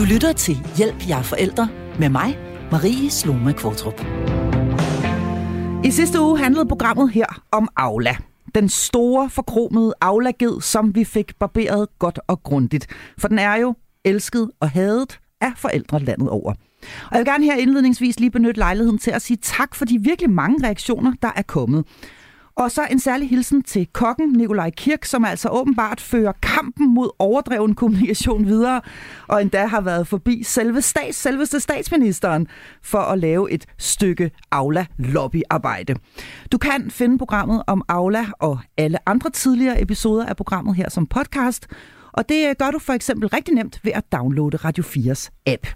Du lytter til Hjælp jer forældre med mig, Marie Sloma Kvartrup. I sidste uge handlede programmet her om Aula. Den store, forkromede aula som vi fik barberet godt og grundigt. For den er jo elsket og hadet af forældre landet over. Og jeg vil gerne her indledningsvis lige benytte lejligheden til at sige tak for de virkelig mange reaktioner, der er kommet. Og så en særlig hilsen til kokken Nikolaj Kirk, som altså åbenbart fører kampen mod overdreven kommunikation videre, og endda har været forbi selve stats, selveste statsministeren for at lave et stykke Aula-lobbyarbejde. Du kan finde programmet om Aula og alle andre tidligere episoder af programmet her som podcast, og det øh, gør du for eksempel rigtig nemt ved at downloade Radio 4's app.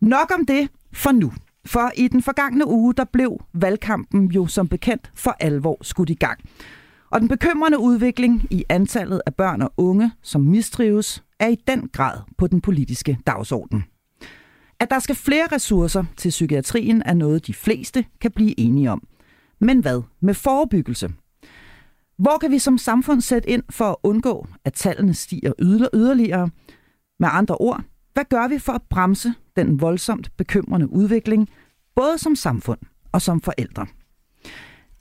Nok om det for nu. For i den forgangne uge, der blev valgkampen jo som bekendt for alvor skudt i gang. Og den bekymrende udvikling i antallet af børn og unge, som mistrives, er i den grad på den politiske dagsorden. At der skal flere ressourcer til psykiatrien er noget, de fleste kan blive enige om. Men hvad med forebyggelse? Hvor kan vi som samfund sætte ind for at undgå, at tallene stiger yderligere? Med andre ord, hvad gør vi for at bremse den voldsomt bekymrende udvikling, både som samfund og som forældre?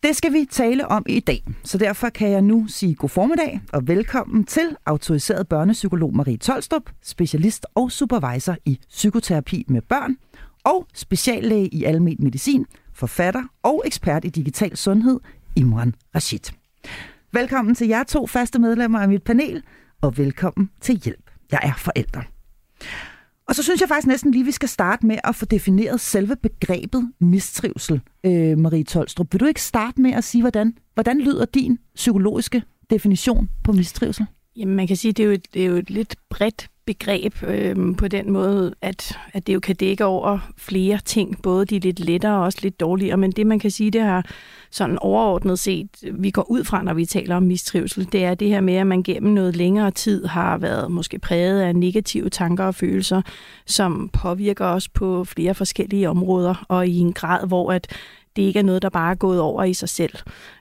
Det skal vi tale om i dag, så derfor kan jeg nu sige god formiddag og velkommen til autoriseret børnepsykolog Marie Tolstrup, specialist og supervisor i psykoterapi med børn og speciallæge i almen medicin, forfatter og ekspert i digital sundhed, Imran Rashid. Velkommen til jer to faste medlemmer af mit panel, og velkommen til Hjælp. Jeg er forælder. Og så synes jeg faktisk næsten lige, vi skal starte med at få defineret selve begrebet mistrivsel, øh, Marie Tolstrup. Vil du ikke starte med at sige, hvordan, hvordan lyder din psykologiske definition på mistrivsel? Jamen, man kan sige, at det er jo et, det er jo et lidt bredt begreb øh, på den måde, at, at det jo kan dække over flere ting, både de lidt lettere og også lidt dårligere, men det man kan sige, det har sådan overordnet set, vi går ud fra, når vi taler om mistrivsel, det er det her med, at man gennem noget længere tid har været måske præget af negative tanker og følelser, som påvirker os på flere forskellige områder, og i en grad, hvor at det ikke er noget, der bare er gået over i sig selv.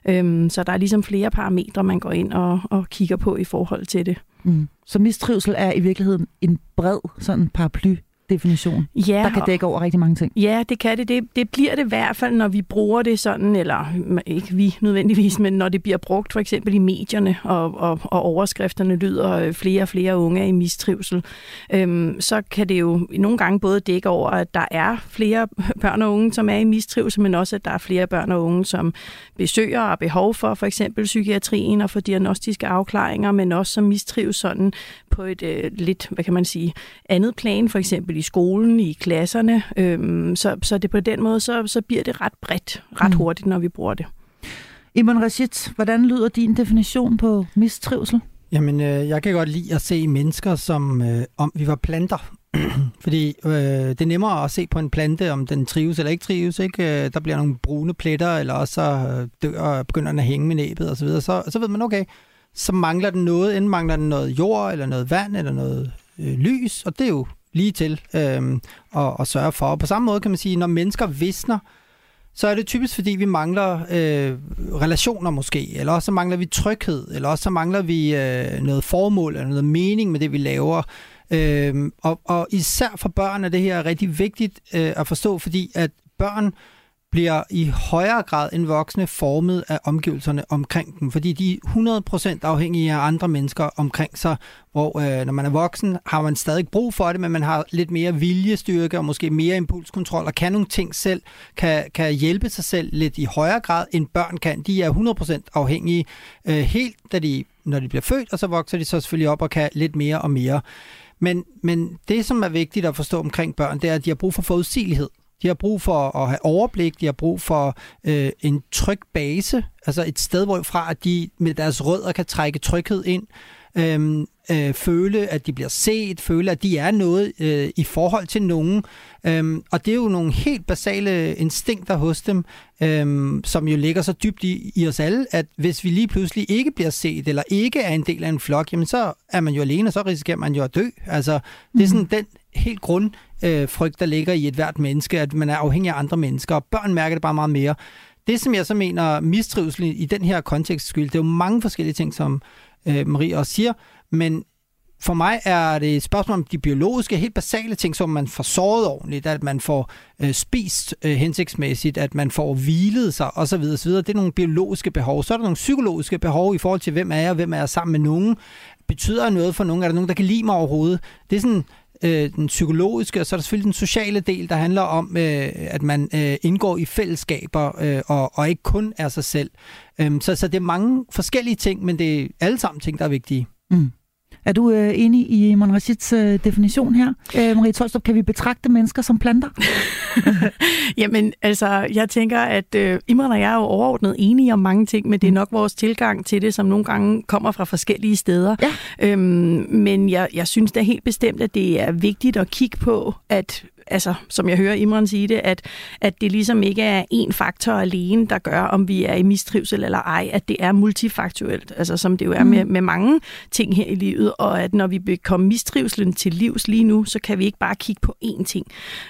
Øhm, så der er ligesom flere parametre, man går ind og, og kigger på i forhold til det. Mm. Så mistrivsel er i virkeligheden en bred sådan paraply definition, ja, der kan dække over rigtig mange ting. Ja, det kan det. det. Det bliver det i hvert fald, når vi bruger det sådan, eller ikke vi nødvendigvis, men når det bliver brugt for eksempel i medierne, og, og, og overskrifterne lyder øh, flere og flere unge i mistrivsel, øhm, så kan det jo nogle gange både dække over, at der er flere børn og unge, som er i mistrivsel, men også, at der er flere børn og unge, som besøger og behov for for eksempel psykiatrien og for diagnostiske afklaringer, men også som mistrives sådan på et øh, lidt, hvad kan man sige, andet plan, for eksempel i skolen, i klasserne. Øhm, så, så det på den måde, så, så bliver det ret bredt, ret mm. hurtigt, når vi bruger det. Imon Rashid, hvordan lyder din definition på mistrivsel? Jamen, øh, jeg kan godt lide at se mennesker som øh, om vi var planter. Fordi øh, det er nemmere at se på en plante, om den trives eller ikke trives. Ikke? Øh, der bliver nogle brune pletter, eller også så øh, dør og begynder den at hænge med næbet osv. Så, så, så ved man, okay, så mangler den noget. Enten mangler den noget jord, eller noget vand, eller noget øh, lys, og det er jo lige til øh, at, at sørge for. Og på samme måde kan man sige, når mennesker visner, så er det typisk, fordi vi mangler øh, relationer måske, eller også så mangler vi tryghed, eller også så mangler vi øh, noget formål, eller noget mening med det, vi laver. Øh, og, og især for børn er det her rigtig vigtigt øh, at forstå, fordi at børn bliver i højere grad end voksne formet af omgivelserne omkring dem, fordi de er 100% afhængige af andre mennesker omkring sig, hvor øh, når man er voksen, har man stadig brug for det, men man har lidt mere viljestyrke og måske mere impulskontrol og kan nogle ting selv, kan, kan hjælpe sig selv lidt i højere grad, end børn kan. De er 100% afhængige øh, helt, da de, når de bliver født, og så vokser de så selvfølgelig op og kan lidt mere og mere. Men, men det, som er vigtigt at forstå omkring børn, det er, at de har brug for forudsigelighed. De har brug for at have overblik, de har brug for øh, en tryg base, altså et sted, hvorfra de med deres rødder kan trække tryghed ind, øh, øh, føle, at de bliver set, føle, at de er noget øh, i forhold til nogen. Øhm, og det er jo nogle helt basale instinkter hos dem, øhm, som jo ligger så dybt i, i os alle, at hvis vi lige pludselig ikke bliver set, eller ikke er en del af en flok, jamen så er man jo alene, og så risikerer man jo at dø. Altså, det er sådan mm. den helt grund øh, frygt, der ligger i et hvert menneske, at man er afhængig af andre mennesker, og børn mærker det bare meget mere. Det, som jeg så mener mistrivsel i den her kontekst skyld, det er jo mange forskellige ting, som øh, Marie også siger, men for mig er det et spørgsmål om de biologiske, helt basale ting, som man får såret ordentligt, at man får øh, spist øh, hensigtsmæssigt, at man får hvilet sig osv. osv. Det er nogle biologiske behov. Så er der nogle psykologiske behov i forhold til, hvem er jeg, hvem er jeg sammen med nogen. Betyder noget for nogen? Er der nogen, der kan lide mig overhovedet? Det er sådan øh, den psykologiske, og så er der selvfølgelig den sociale del, der handler om, øh, at man øh, indgår i fællesskaber øh, og, og ikke kun er sig selv. Øhm, så, så det er mange forskellige ting, men det er alle sammen ting, der er vigtige. Mm. Er du øh, enig i Mon Rashids øh, definition her? Øh, Marie Tolstrup, kan vi betragte mennesker som planter? Jamen, altså, jeg tænker, at øh, Imran og jeg er jo overordnet enige om mange ting, men det er mm. nok vores tilgang til det, som nogle gange kommer fra forskellige steder. Ja. Øhm, men jeg, jeg synes da helt bestemt, at det er vigtigt at kigge på, at altså, som jeg hører Imran sige det, at, at det ligesom ikke er én faktor alene, der gør, om vi er i mistrivsel eller ej, at det er multifaktuelt, altså som det jo er mm. med, med mange ting her i livet, og at når vi kommer mistrivselen til livs lige nu, så kan vi ikke bare kigge på én ting.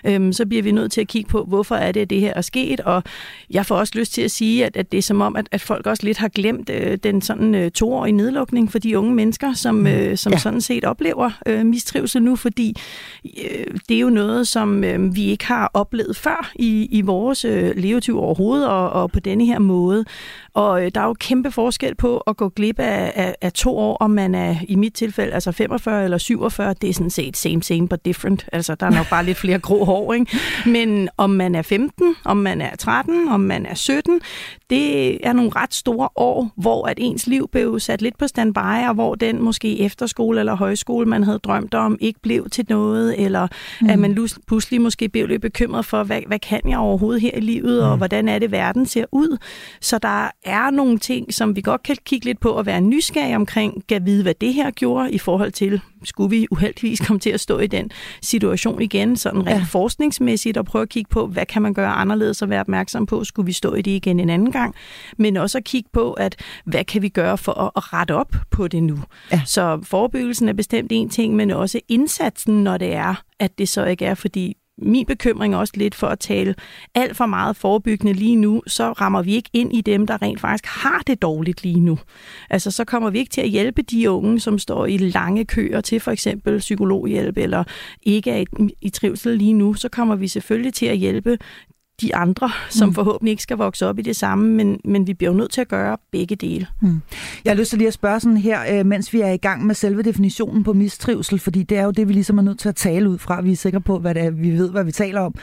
Øhm, så bliver vi nødt til at kigge på, hvorfor er det, at det her er sket, og jeg får også lyst til at sige, at, at det er som om, at, at folk også lidt har glemt øh, den sådan øh, toårige nedlukning for de unge mennesker, som, mm. øh, som ja. sådan set oplever øh, mistrivsel nu, fordi øh, det er jo noget, som som øh, vi ikke har oplevet før i, i vores øh, levetid overhovedet, og, og på denne her måde. Og øh, der er jo kæmpe forskel på at gå glip af, af, af to år, om man er i mit tilfælde altså 45 eller 47. Det er sådan set same, same, but different. Altså, der er nok bare lidt flere grå hår, ikke? Men om man er 15, om man er 13, om man er 17, det er nogle ret store år, hvor at ens liv blev sat lidt på standby, og hvor den måske efterskole eller højskole, man havde drømt om, ikke blev til noget, eller mm. at man pludselig måske blev lidt bekymret for, hvad, hvad kan jeg overhovedet her i livet, og mm. hvordan er det, verden ser ud. Så der er nogle ting, som vi godt kan kigge lidt på og være nysgerrige omkring, kan vide, hvad det her gjorde i forhold til, skulle vi uheldigvis komme til at stå i den situation igen, sådan rent ja. forskningsmæssigt, og prøve at kigge på, hvad kan man gøre anderledes og være opmærksom på, skulle vi stå i det igen en anden gang, men også at kigge på, at hvad kan vi gøre for at, at rette op på det nu. Ja. Så forebyggelsen er bestemt en ting, men også indsatsen, når det er, at det så ikke er, fordi min bekymring er også lidt for at tale alt for meget forebyggende lige nu, så rammer vi ikke ind i dem, der rent faktisk har det dårligt lige nu. Altså, så kommer vi ikke til at hjælpe de unge, som står i lange køer til for eksempel psykologhjælp, eller ikke er i, i trivsel lige nu, så kommer vi selvfølgelig til at hjælpe de andre, som mm. forhåbentlig ikke skal vokse op i det samme, men, men vi bliver jo nødt til at gøre begge dele. Mm. Jeg har lyst til lige at spørge sådan her, øh, mens vi er i gang med selve definitionen på mistrivsel, fordi det er jo det, vi ligesom er nødt til at tale ud fra. Vi er sikre på, hvad det er, vi ved, hvad vi taler om.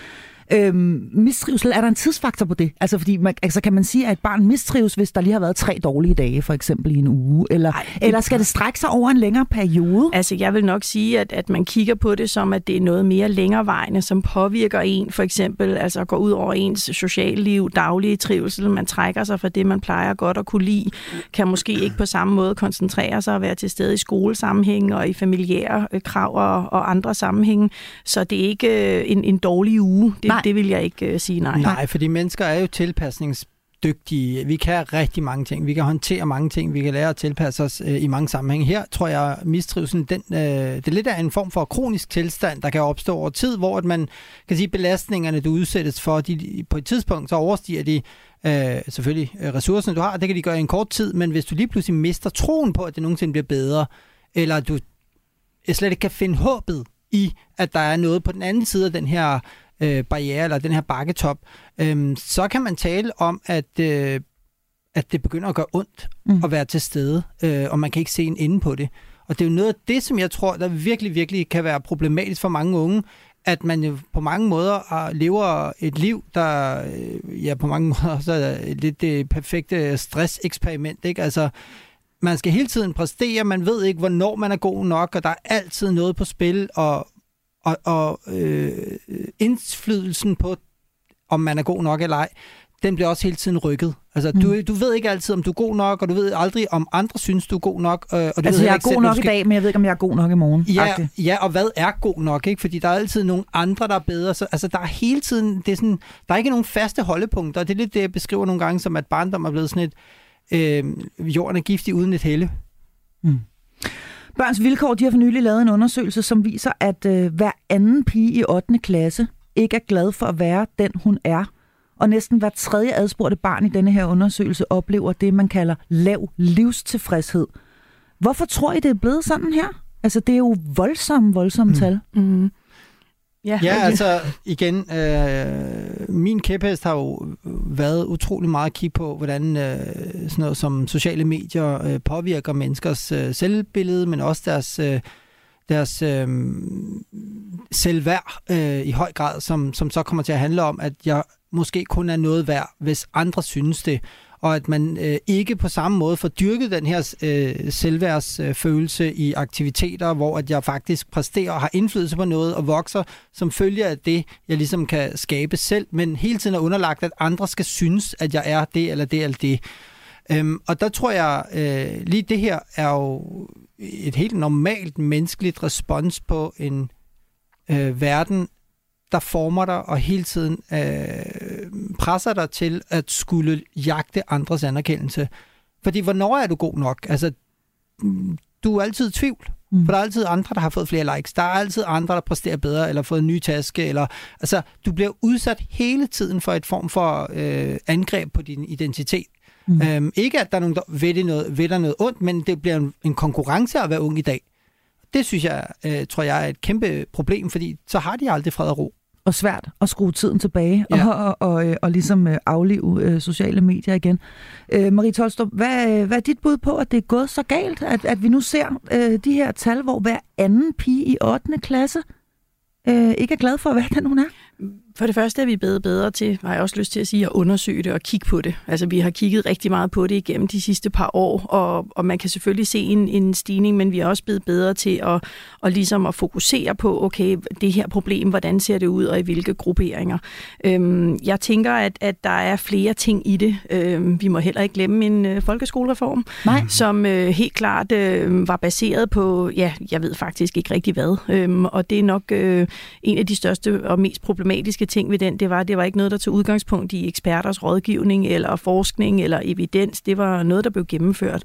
Øhm, mistrivsel, er der en tidsfaktor på det? Altså, fordi man, altså, kan man sige, at et barn mistrives, hvis der lige har været tre dårlige dage, for eksempel i en uge? Eller, Ej, eller skal det strække sig over en længere periode? Altså, jeg vil nok sige, at, at man kigger på det som, at det er noget mere længerevejende, som påvirker en, for eksempel, altså går ud over ens socialliv, daglige trivsel, man trækker sig fra det, man plejer godt at kunne lide, kan måske ikke på samme måde koncentrere sig og være til stede i skolesammenhæng og i familiære øh, krav og, og andre sammenhænge. Så det er ikke øh, en, en dårlig uge. Det, det vil jeg ikke uh, sige nej. Nej, fordi mennesker er jo tilpasningsdygtige. Vi kan rigtig mange ting. Vi kan håndtere mange ting. Vi kan lære at tilpasse os øh, i mange sammenhænge. Her tror jeg, mistrivelsen, den, øh, det er lidt af en form for kronisk tilstand, der kan opstå over tid, hvor at man kan sige, belastningerne, du udsættes for, de, på et tidspunkt, så overstiger de øh, selvfølgelig øh, ressourcerne, du har. Det kan de gøre i en kort tid, men hvis du lige pludselig mister troen på, at det nogensinde bliver bedre, eller du slet ikke kan finde håbet i, at der er noget på den anden side af den her øh, barriere, eller den her bakketop, øh, så kan man tale om, at, øh, at det begynder at gøre ondt mm. at være til stede, øh, og man kan ikke se en ende på det. Og det er jo noget af det, som jeg tror, der virkelig, virkelig kan være problematisk for mange unge, at man jo på mange måder lever et liv, der øh, ja, på mange måder også er lidt det perfekte stresseksperiment. Ikke? Altså, man skal hele tiden præstere, man ved ikke, hvornår man er god nok, og der er altid noget på spil, og og, og øh, indflydelsen på, om man er god nok eller ej, den bliver også hele tiden rykket. Altså, mm. du, du ved ikke altid, om du er god nok, og du ved aldrig, om andre synes, du er god nok. Øh, og du altså, ved jeg er god selv, nok skal... i dag, men jeg ved ikke, om jeg er god nok i morgen. Ja, ja, og hvad er god nok? Ikke? Fordi der er altid nogle andre, der er bedre. Så, altså, der er hele tiden, det er sådan, der er ikke nogen faste holdepunkter. Det er lidt det, jeg beskriver nogle gange, som at barndom er blevet sådan et, øh, jorden er giftig uden et helle. Mm. Børns Vilkår de har for nylig lavet en undersøgelse, som viser, at øh, hver anden pige i 8. klasse ikke er glad for at være den, hun er. Og næsten hver tredje adspurgte barn i denne her undersøgelse oplever det, man kalder lav livstilfredshed. Hvorfor tror I, det er blevet sådan her? Altså, det er jo voldsomme, voldsomme mm. tal. Mm. Ja, ja altså igen, øh, min kæphest har jo været utrolig meget at kigge på, hvordan øh, sådan noget som sociale medier øh, påvirker menneskers øh, selvbillede, men også deres, øh, deres øh, selvværd øh, i høj grad, som, som så kommer til at handle om, at jeg måske kun er noget værd, hvis andre synes det og at man øh, ikke på samme måde får dyrket den her øh, selvværdsfølelse øh, i aktiviteter, hvor at jeg faktisk præsterer og har indflydelse på noget og vokser som følger af det, jeg ligesom kan skabe selv, men hele tiden er underlagt, at andre skal synes, at jeg er det eller det eller det. Øhm, og der tror jeg, øh, lige det her er jo et helt normalt menneskeligt respons på en øh, verden, der former dig og hele tiden øh, presser dig til at skulle jagte andres anerkendelse. Fordi hvornår er du god nok? Altså, du er altid i tvivl. Mm. For der er altid andre, der har fået flere likes. Der er altid andre, der præsterer bedre, eller fået en ny taske. Eller, altså, du bliver udsat hele tiden for et form for øh, angreb på din identitet. Mm. Øhm, ikke at der er nogen, der ved, noget, ved dig noget ondt, men det bliver en, en konkurrence at være ung i dag. Det synes jeg, øh, tror jeg er et kæmpe problem, fordi så har de aldrig fred og ro og svært at skrue tiden tilbage ja. og, og, og, og ligesom øh, aflive øh, sociale medier igen. Øh, Marie Tolstrup, hvad, hvad er dit bud på, at det er gået så galt, at, at vi nu ser øh, de her tal, hvor hver anden pige i 8. klasse øh, ikke er glad for være den, hun er? For det første er vi bedre bedre til, har jeg også lyst til at sige, at undersøge det og kigge på det. Altså vi har kigget rigtig meget på det igennem de sidste par år, og, og man kan selvfølgelig se en, en stigning, men vi er også blevet bedre til at, og ligesom at fokusere på, okay, det her problem, hvordan ser det ud, og i hvilke grupperinger. Øhm, jeg tænker, at, at der er flere ting i det. Øhm, vi må heller ikke glemme en øh, folkeskolereform, Nej. som øh, helt klart øh, var baseret på, ja, jeg ved faktisk ikke rigtig hvad, øhm, og det er nok øh, en af de største og mest problematiske kritiske ting ved den, det var, det var ikke noget, der tog udgangspunkt i eksperters rådgivning eller forskning eller evidens. Det var noget, der blev gennemført.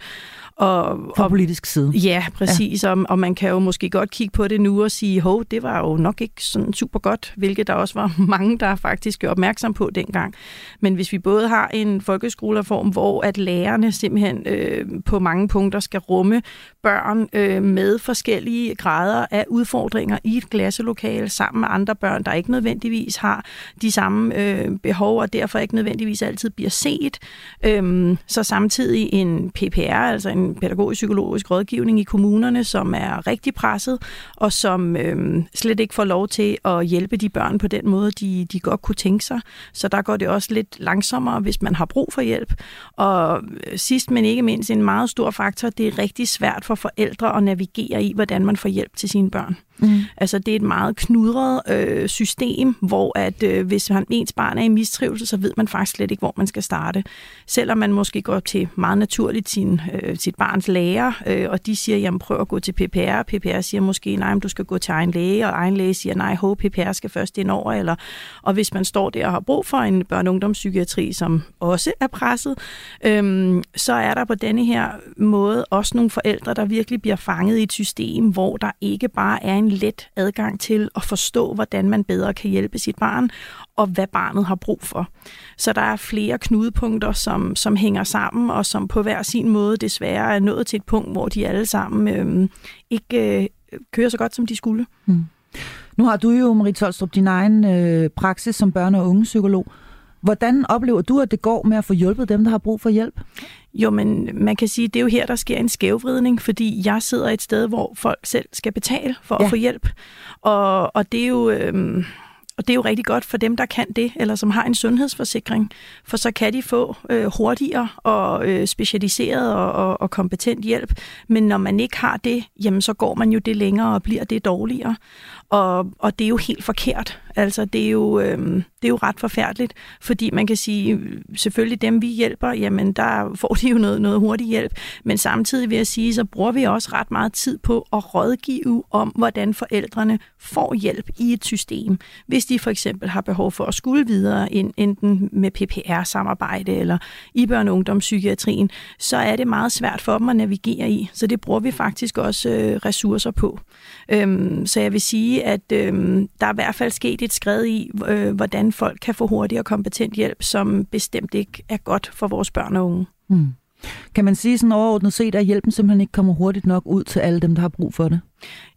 Og, Fra politisk side. Ja, præcis. Ja. Og, og man kan jo måske godt kigge på det nu og sige, hov, det var jo nok ikke sådan super godt, hvilket der også var mange, der faktisk gjorde opmærksom på dengang. Men hvis vi både har en folkeskolereform, hvor at lærerne simpelthen øh, på mange punkter skal rumme børn øh, med forskellige grader af udfordringer i et klasselokale sammen med andre børn, der ikke nødvendigvis har de samme øh, behov, og derfor ikke nødvendigvis altid bliver set. Øhm, så samtidig en PPR, altså en pædagogisk-psykologisk rådgivning i kommunerne, som er rigtig presset, og som øh, slet ikke får lov til at hjælpe de børn på den måde, de, de godt kunne tænke sig. Så der går det også lidt langsommere, hvis man har brug for hjælp. Og øh, sidst, men ikke mindst, en meget stor faktor, det er rigtig svært for forældre at navigere i, hvordan man får hjælp til sine børn. Mm. Altså det er et meget knudret øh, system, hvor at øh, hvis man, ens barn er i mistrivelse, så ved man faktisk slet ikke, hvor man skal starte. Selvom man måske går til meget naturligt sin, øh, sit barns lærer, øh, og de siger, jamen prøv at gå til PPR. PPR siger måske, nej, men du skal gå til egen læge, og egen læge siger, nej, ho, PPR skal først ind over. Eller, og hvis man står der og har brug for en børne- og ungdomspsykiatri, som også er presset, øh, så er der på denne her måde også nogle forældre, der virkelig bliver fanget i et system, hvor der ikke bare er en en let adgang til at forstå, hvordan man bedre kan hjælpe sit barn, og hvad barnet har brug for. Så der er flere knudepunkter, som, som hænger sammen, og som på hver sin måde desværre er nået til et punkt, hvor de alle sammen øh, ikke øh, kører så godt, som de skulle. Mm. Nu har du jo, Marie Tolstrup, din egen øh, praksis som børne- og ungepsykolog. Hvordan oplever du, at det går med at få hjulpet dem, der har brug for hjælp? Jo, men man kan sige, at det er jo her, der sker en skævvridning, fordi jeg sidder et sted, hvor folk selv skal betale for ja. at få hjælp. Og, og det er jo... Øh, og det er jo rigtig godt for dem, der kan det, eller som har en sundhedsforsikring, for så kan de få øh, hurtigere og øh, specialiseret og, og, og kompetent hjælp. Men når man ikke har det, jamen så går man jo det længere og bliver det dårligere. Og, og det er jo helt forkert. Altså, det er, jo, øh, det er jo ret forfærdeligt, fordi man kan sige, selvfølgelig dem, vi hjælper, jamen der får de jo noget, noget hurtig hjælp, men samtidig vil jeg sige, så bruger vi også ret meget tid på at rådgive om, hvordan forældrene får hjælp i et system. Hvis de for eksempel har behov for at skulle videre, enten med PPR-samarbejde eller i børne- og ungdomspsykiatrien, så er det meget svært for dem at navigere i. Så det bruger vi faktisk også øh, ressourcer på. Øhm, så jeg vil sige, at øhm, der er i hvert fald sket et skred i, øh, hvordan folk kan få hurtig og kompetent hjælp, som bestemt ikke er godt for vores børn og unge. Mm. Kan man sige sådan overordnet set, at hjælpen simpelthen ikke kommer hurtigt nok ud til alle dem, der har brug for det?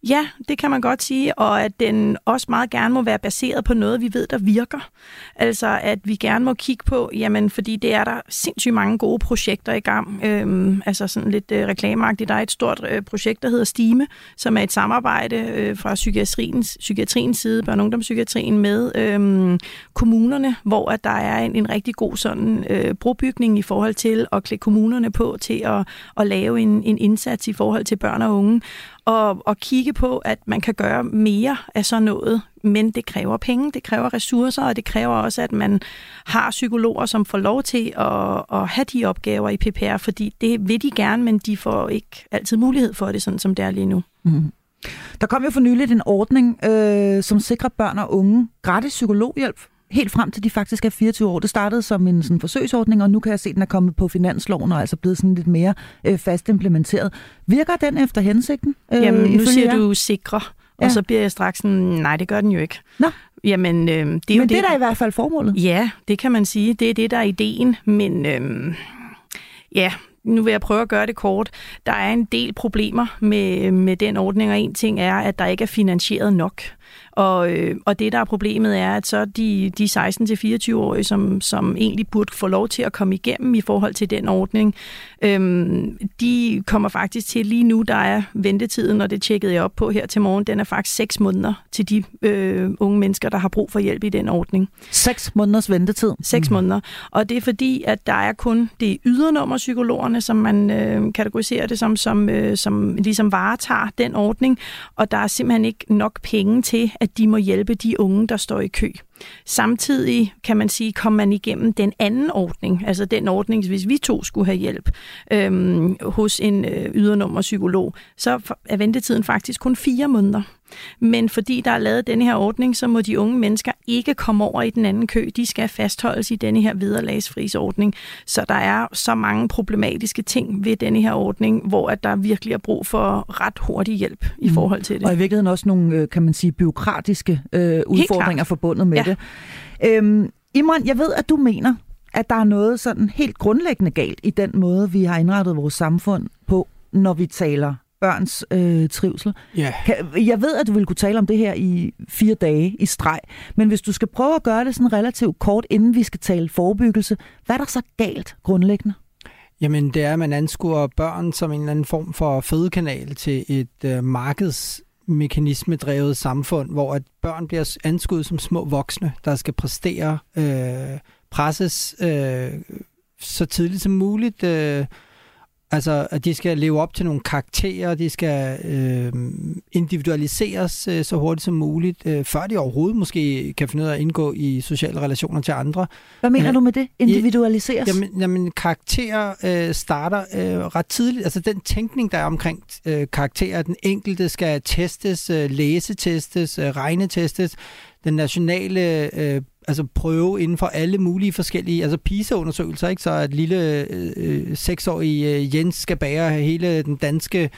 Ja, det kan man godt sige, og at den også meget gerne må være baseret på noget, vi ved, der virker. Altså, at vi gerne må kigge på, jamen, fordi det er der sindssygt mange gode projekter i gang. Øhm, altså sådan lidt øh, reklameagtigt. Der er et stort øh, projekt, der hedder Stime, som er et samarbejde øh, fra psykiatriens, psykiatriens side, børne- og ungdomspsykiatrien, med øh, kommunerne, hvor at der er en, en rigtig god sådan øh, brobygning i forhold til at klæde kommunerne på til at, at lave en, en indsats i forhold til børn og unge og, og kigge på, at man kan gøre mere af sådan noget, men det kræver penge, det kræver ressourcer, og det kræver også, at man har psykologer, som får lov til at, at have de opgaver i PPR, fordi det vil de gerne, men de får ikke altid mulighed for det, sådan som det er lige nu. Mm. Der kom jo for nyligt en ordning, øh, som sikrer børn og unge gratis psykologhjælp helt frem til de faktisk er 24 år. Det startede som en sådan forsøgsordning, og nu kan jeg se, at den er kommet på finansloven og er altså blevet sådan lidt mere øh, fast implementeret. Virker den efter hensigten? Øh, Jamen, nu siger jer? du sikre, og ja. så bliver jeg straks sådan, nej, det gør den jo ikke. Nå. Jamen, øh, det er men jo det, det er i hvert fald formålet. Ja, det kan man sige. Det er det, der er ideen, men... Øh, Ja, nu vil jeg prøve at gøre det kort. Der er en del problemer med, med den ordning, og en ting er, at der ikke er finansieret nok. Og, øh, og det, der er problemet, er, at så de, de 16-24-årige, som, som egentlig burde få lov til at komme igennem i forhold til den ordning, øhm, de kommer faktisk til lige nu, der er ventetiden, og det tjekkede jeg op på her til morgen, den er faktisk 6 måneder til de øh, unge mennesker, der har brug for hjælp i den ordning. 6 måneders ventetid? 6 mm. måneder. Og det er fordi, at der er kun det ydernummerpsykologerne, som man øh, kategoriserer det som, som, øh, som ligesom varetager den ordning, og der er simpelthen ikke nok penge til, at de må hjælpe de unge, der står i kø. Samtidig kan man sige, kom man igennem den anden ordning, altså den ordning, hvis vi to skulle have hjælp øhm, hos en øh, ydernummerpsykolog, så er ventetiden faktisk kun fire måneder. Men fordi der er lavet denne her ordning, så må de unge mennesker ikke komme over i den anden kø. De skal fastholdes i denne her vederlagsfrisordning. Så der er så mange problematiske ting ved denne her ordning, hvor at der virkelig er brug for ret hurtig hjælp i mm. forhold til det. Og i virkeligheden også nogle, øh, kan man sige, byråkratiske øh, udfordringer forbundet med ja. det. Øhm, Imran, jeg ved, at du mener, at der er noget sådan helt grundlæggende galt i den måde, vi har indrettet vores samfund på, når vi taler børns øh, trivsel. Yeah. Jeg ved, at du vil kunne tale om det her i fire dage i streg, men hvis du skal prøve at gøre det sådan relativt kort, inden vi skal tale forebyggelse, hvad er der så galt grundlæggende? Jamen, det er, at man anskuer børn som en eller anden form for fødekanal til et øh, mekanismedrevet samfund, hvor at børn bliver anskuet som små voksne, der skal præstere, øh, presses øh, så tidligt som muligt, øh, Altså, at de skal leve op til nogle karakterer, de skal øh, individualiseres øh, så hurtigt som muligt, øh, før de overhovedet måske kan finde ud af at indgå i sociale relationer til andre. Hvad mener øh, du med det? Individualiseres? Jamen, jamen karakterer øh, starter øh, ret tidligt. Altså den tænkning, der er omkring øh, karakterer, den enkelte skal testes, øh, læsetestes, øh, regnetestes, den nationale øh, altså prøve inden for alle mulige forskellige, altså PISA-undersøgelser, ikke? så at lille øh, seksårige øh, Jens skal bære hele den danske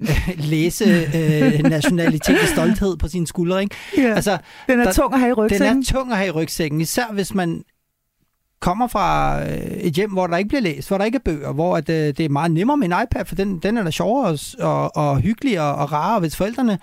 øh, læse øh, nationalitet og stolthed på sine skuldre. Ikke? Ja, altså, den er der, tung at have i rygsækken. Den er tung at have i rygsækken, især hvis man kommer fra øh, et hjem, hvor der ikke bliver læst, hvor der ikke er bøger, hvor at, øh, det er meget nemmere med en iPad, for den, den er da sjovere og, og, og hyggelig og, og rarere, hvis forældrene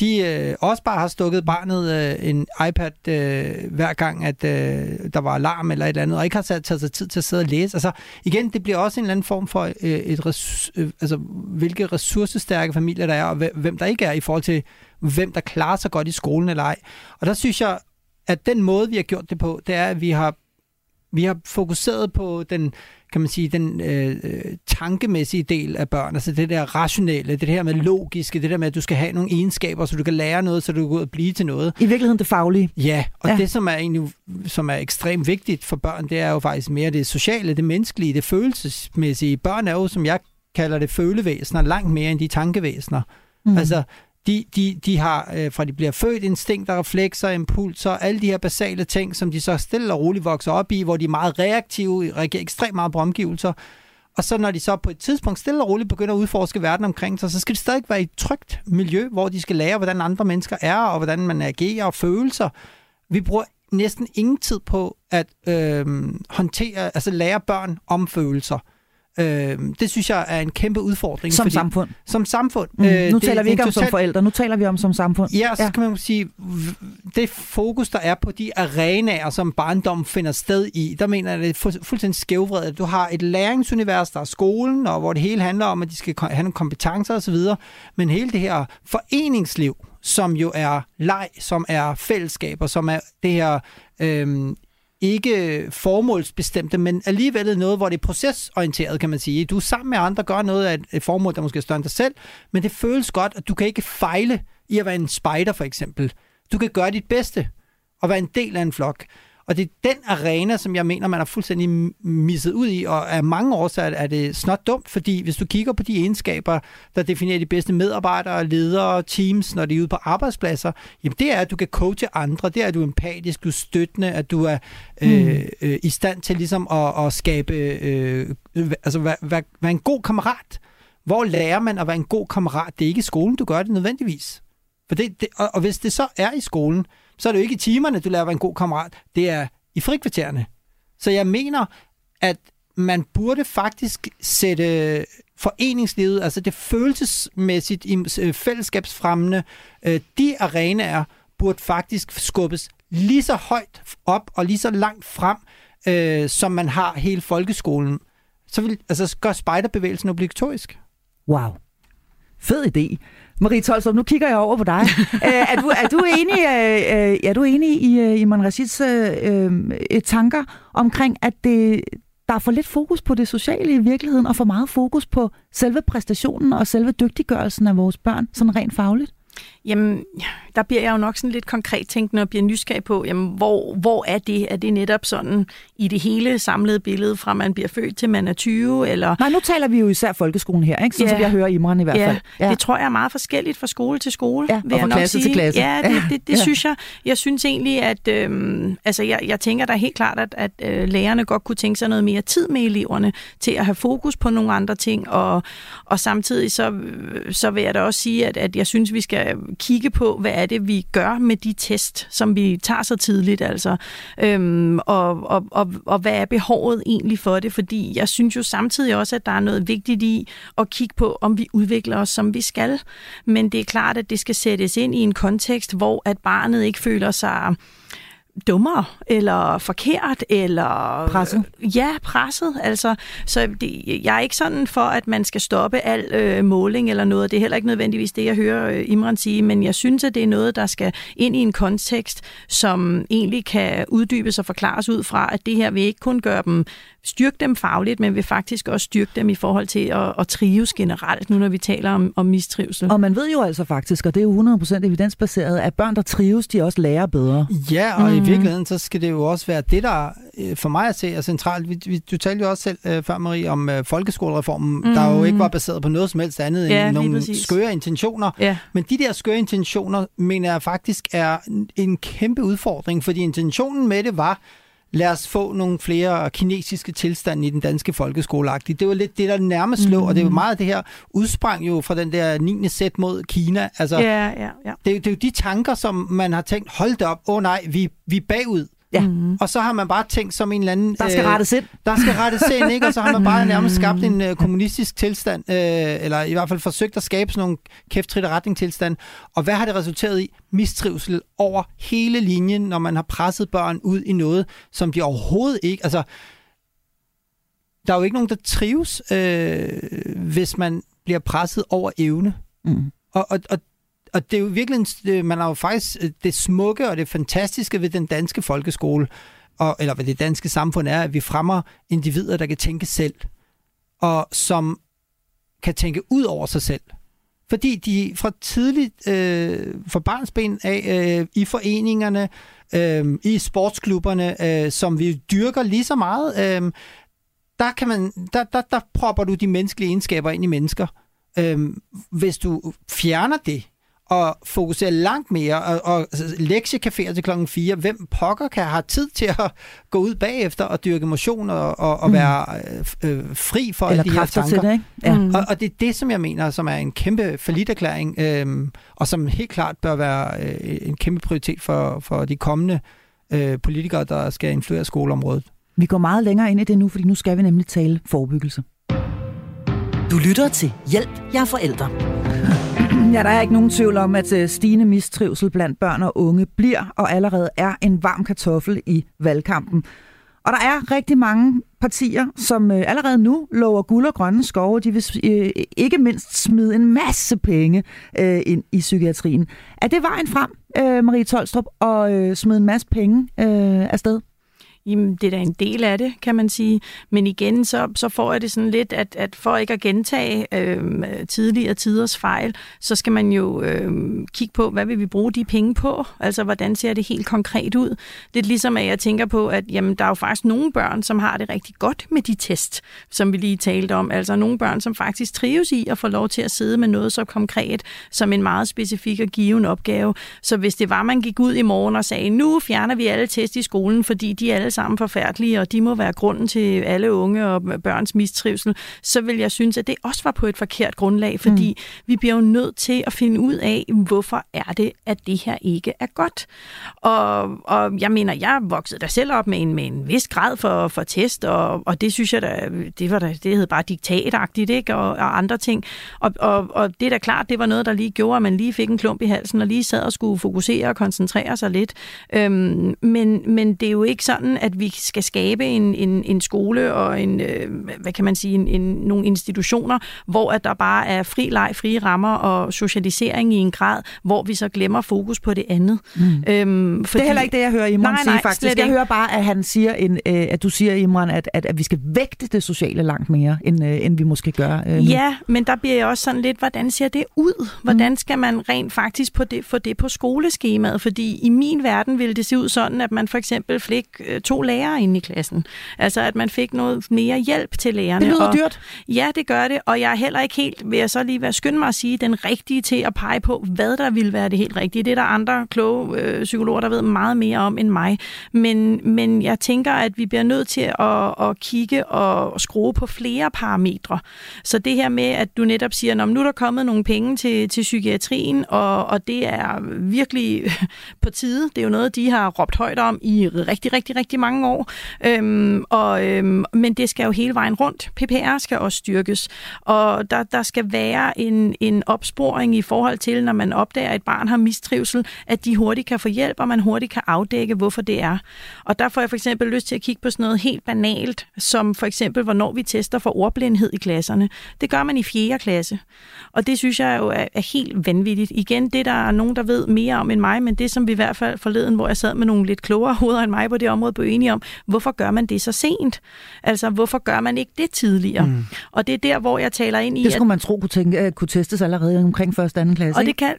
de øh, også bare har stukket barnet øh, en iPad øh, hver gang, at øh, der var alarm eller et eller andet, og ikke har sat, taget sig tid til at sidde og læse. Altså igen, det bliver også en eller anden form for øh, et res, øh, altså, hvilke ressourcestærke familier der er, og hvem der ikke er i forhold til, hvem der klarer sig godt i skolen eller ej. Og der synes jeg, at den måde, vi har gjort det på, det er, at vi har vi har fokuseret på den, kan man sige, den øh, tankemæssige del af børn, altså det der rationelle, det her med logiske, det der med, at du skal have nogle egenskaber, så du kan lære noget, så du kan gå ud og blive til noget. I virkeligheden det faglige. Ja, og ja. det, som er, egentlig, som er ekstremt vigtigt for børn, det er jo faktisk mere det sociale, det menneskelige, det følelsesmæssige. Børn er jo, som jeg kalder det, følevæsener, langt mere end de tankevæsener. Mm. Altså, de, de, de har, øh, fra de bliver født, instinkter, reflekser, impulser, alle de her basale ting, som de så stille og roligt vokser op i, hvor de er meget reaktive, reagerer ekstremt meget på omgivelser. Og så når de så på et tidspunkt stille og roligt begynder at udforske verden omkring sig, så skal det stadig være i et trygt miljø, hvor de skal lære, hvordan andre mennesker er, og hvordan man agerer og følelser. Vi bruger næsten ingen tid på at øh, håndtere, altså lære børn om følelser. Øh, det synes jeg er en kæmpe udfordring. Som fordi, samfund? Som samfund. Mm. Øh, nu det taler vi ikke om total... som forældre, nu taler vi om som samfund. Ja, så ja. kan man sige, det fokus, der er på de arenaer, som barndom finder sted i, der mener jeg, det er fuldstændig skævvredet. Du har et læringsunivers, der er skolen, og hvor det hele handler om, at de skal have nogle kompetencer osv., men hele det her foreningsliv, som jo er leg, som er fællesskaber, som er det her øhm, ikke formålsbestemte, men alligevel noget, hvor det er procesorienteret, kan man sige. Du er sammen med andre, gør noget af et formål, der måske er større end dig selv, men det føles godt, at du kan ikke fejle i at være en spider, for eksempel. Du kan gøre dit bedste og være en del af en flok. Og det er den arena, som jeg mener, man er fuldstændig misset ud i, og af mange årsager er det snart dumt, fordi hvis du kigger på de egenskaber, der definerer de bedste medarbejdere, ledere, teams, når de er ude på arbejdspladser, jamen det er, at du kan coache andre, det er, at du er empatisk, du er støttende, at du er øh, mm. øh, i stand til ligesom at, at skabe, øh, altså være, være, være en god kammerat. Hvor lærer man at være en god kammerat? Det er ikke i skolen, du gør det nødvendigvis. For det, det, og, og hvis det så er i skolen, så er det jo ikke i timerne, du lærer at være en god kammerat. Det er i frikvartererne. Så jeg mener, at man burde faktisk sætte foreningslivet, altså det følelsesmæssigt øh, fællesskabsfremmende, øh, de arenaer burde faktisk skubbes lige så højt op og lige så langt frem, øh, som man har hele folkeskolen. Så vil altså gøre spejderbevægelsen obligatorisk. Wow. Fed idé. Marie Tolstrup, nu kigger jeg over på dig. Æ, er, du, er, du enig, øh, er du enig i, øh, i Manrashits øh, øh, tanker omkring, at det, der er for lidt fokus på det sociale i virkeligheden, og for meget fokus på selve præstationen og selve dygtiggørelsen af vores børn, sådan rent fagligt? Jamen, der bliver jeg jo nok sådan lidt konkret tænkende og bliver nysgerrig på, jamen, hvor, hvor er det? Er det netop sådan i det hele samlede billede, fra man bliver født til man er 20? Eller... Nej, nu taler vi jo især folkeskolen her, ikke? Sådan, ja. som jeg hører Imran i hvert fald. Ja, det tror jeg er meget forskelligt fra skole til skole. Ja, og fra klasse til klasse. Ja, det, det, det, det ja. synes jeg. Jeg synes egentlig, at øhm, altså, jeg, jeg tænker da helt klart, at, at øh, lærerne godt kunne tænke sig noget mere tid med eleverne til at have fokus på nogle andre ting, og, og samtidig så, så vil jeg da også sige, at, at jeg synes, vi skal kigge på, hvad er det, vi gør med de test, som vi tager så tidligt, altså. Øhm, og, og, og, og hvad er behovet egentlig for det? Fordi jeg synes jo samtidig også, at der er noget vigtigt i at kigge på, om vi udvikler os, som vi skal. Men det er klart, at det skal sættes ind i en kontekst, hvor at barnet ikke føler sig dummere, eller forkert, eller... Presset? Ja, presset. Altså, så det, jeg er ikke sådan for, at man skal stoppe al øh, måling eller noget. Det er heller ikke nødvendigvis det, jeg hører øh, Imran sige, men jeg synes, at det er noget, der skal ind i en kontekst, som egentlig kan uddybes og forklares ud fra, at det her vil ikke kun gøre dem styrke dem fagligt, men vil faktisk også styrke dem i forhold til at, at trives generelt, nu når vi taler om, om mistrivsel. Og man ved jo altså faktisk, og det er jo 100% evidensbaseret, at børn, der trives, de også lærer bedre. Ja, og mm. I virkeligheden, så skal det jo også være det, der øh, for mig at se er centralt. Vi, vi, du talte jo også selv uh, før, Marie, om uh, folkeskolereformen, mm. der jo ikke var baseret på noget som helst andet ja, end nogle præcis. skøre intentioner. Ja. Men de der skøre intentioner, mener jeg faktisk er en kæmpe udfordring, fordi intentionen med det var, lad os få nogle flere kinesiske tilstande i den danske folkeskole Det var lidt det, der nærmest lå, mm. og det jo mhm. meget det her udsprang jo fra den der 9. sæt mod Kina. Altså, ja, ja, ja. Det, det er jo de tanker, som man har tænkt, hold da op, åh oh, nej, vi, vi er bagud. Ja. Mm-hmm. Og så har man bare tænkt som en eller anden... Der skal øh, rettes ind. Der skal rettes ind, ikke? Og så har man bare nærmest skabt en øh, kommunistisk tilstand, øh, eller i hvert fald forsøgt at skabe sådan nogle kæftrit retning tilstand. Og hvad har det resulteret i? Mistrivsel over hele linjen, når man har presset børn ud i noget, som de overhovedet ikke... Altså, der er jo ikke nogen, der trives, øh, hvis man bliver presset over evne. Mm. Og, og, og og det er jo virkelig, øh, man har jo faktisk øh, det smukke og det fantastiske ved den danske folkeskole, og, eller ved det danske samfund er, at vi fremmer individer, der kan tænke selv, og som kan tænke ud over sig selv. Fordi de fra tidligt, øh, fra barnsben af, øh, i foreningerne, øh, i sportsklubberne, øh, som vi dyrker lige så meget, øh, der, kan man, der, der, der propper du de menneskelige egenskaber ind i mennesker. Øh, hvis du fjerner det, og fokusere langt mere, og, og lektiecaféer til klokken 4. Hvem pokker kan have tid til at gå ud bagefter og dyrke motion og, og, og mm. være øh, øh, fri for Eller de her tanker? Til det, ikke? Ja. Mm. Og, og det er det, som jeg mener, som er en kæmpe forlitterklæring, øh, og som helt klart bør være øh, en kæmpe prioritet for, for de kommende øh, politikere, der skal influere skoleområdet. Vi går meget længere ind i det nu, fordi nu skal vi nemlig tale forebyggelse. Du lytter til Hjælp, jeg er forældre. Ja, der er ikke nogen tvivl om, at øh, stigende mistrivsel blandt børn og unge bliver og allerede er en varm kartoffel i valgkampen. Og der er rigtig mange partier, som øh, allerede nu lover guld og grønne skove. De vil øh, ikke mindst smide en masse penge øh, ind i psykiatrien. Er det vejen frem, øh, Marie Tolstrup, at øh, smide en masse penge øh, afsted? Jamen, det er da en del af det, kan man sige. Men igen, så, så får jeg det sådan lidt, at, at for ikke at gentage øh, tidligere tiders fejl, så skal man jo øh, kigge på, hvad vil vi bruge de penge på? Altså, hvordan ser det helt konkret ud? Det er ligesom, at jeg tænker på, at jamen, der er jo faktisk nogle børn, som har det rigtig godt med de test, som vi lige talte om. Altså nogle børn, som faktisk trives i at få lov til at sidde med noget så konkret, som en meget specifik og given opgave. Så hvis det var, man gik ud i morgen og sagde, nu fjerner vi alle test i skolen, fordi de alle sammen forfærdelige, og de må være grunden til alle unge og børns mistrivsel, så vil jeg synes, at det også var på et forkert grundlag, fordi mm. vi bliver jo nødt til at finde ud af, hvorfor er det, at det her ikke er godt. Og, og jeg mener, jeg voksede da selv op med en, med en vis grad for, for test, og, og det synes jeg da, det var da, det hed bare diktatagtigt, ikke? Og, og andre ting. Og, og, og det er da klart, det var noget, der lige gjorde, at man lige fik en klump i halsen, og lige sad og skulle fokusere og koncentrere sig lidt. Øhm, men, men det er jo ikke sådan, at vi skal skabe en, en, en skole og en, øh, hvad kan man sige, en, en, nogle institutioner, hvor at der bare er fri leg, frie rammer og socialisering i en grad, hvor vi så glemmer fokus på det andet. Mm. Øhm, fordi... Det er heller ikke det, jeg hører Imran nej, sige, nej, faktisk. Jeg hører bare, at han siger, en, øh, at du siger, Imran, at, at, at vi skal vægte det sociale langt mere, end, øh, end vi måske gør øh, Ja, men der bliver jeg også sådan lidt, hvordan ser det ud? Hvordan skal man rent faktisk på det, få det på skoleskemaet? Fordi i min verden ville det se ud sådan, at man for eksempel fik øh, to lærere inde i klassen. Altså, at man fik noget mere hjælp til lærerne. Det lyder og, dyrt. Ja, det gør det, og jeg er heller ikke helt, vil jeg så lige være skyndt mig at sige, den rigtige til at pege på, hvad der vil være det helt rigtige. Det er der andre kloge øh, psykologer, der ved meget mere om end mig. Men, men jeg tænker, at vi bliver nødt til at, at kigge og skrue på flere parametre. Så det her med, at du netop siger, at nu er der kommet nogle penge til, til psykiatrien, og, og det er virkelig på tide. Det er jo noget, de har råbt højt om i rigtig, rigtig, rigtig mange år. Øhm, og, øhm, men det skal jo hele vejen rundt. PPR skal også styrkes, og der, der skal være en, en opsporing i forhold til, når man opdager, at et barn har mistrivsel, at de hurtigt kan få hjælp, og man hurtigt kan afdække, hvorfor det er. Og der får jeg for eksempel lyst til at kigge på sådan noget helt banalt, som for eksempel, hvornår vi tester for ordblindhed i klasserne. Det gør man i 4. klasse. Og det synes jeg jo er, er helt vanvittigt. Igen, det der er nogen, der ved mere om end mig, men det som vi i hvert fald forleden, hvor jeg sad med nogle lidt klogere hoveder end mig på det område, blev enige om, hvorfor gør man det så sent? Altså, hvorfor gør man ikke det tidligere? Mm. Og det er der, hvor jeg taler ind i... Det skulle at, man tro kunne, tænke, kunne testes allerede omkring første og anden klasse. Og det, kan,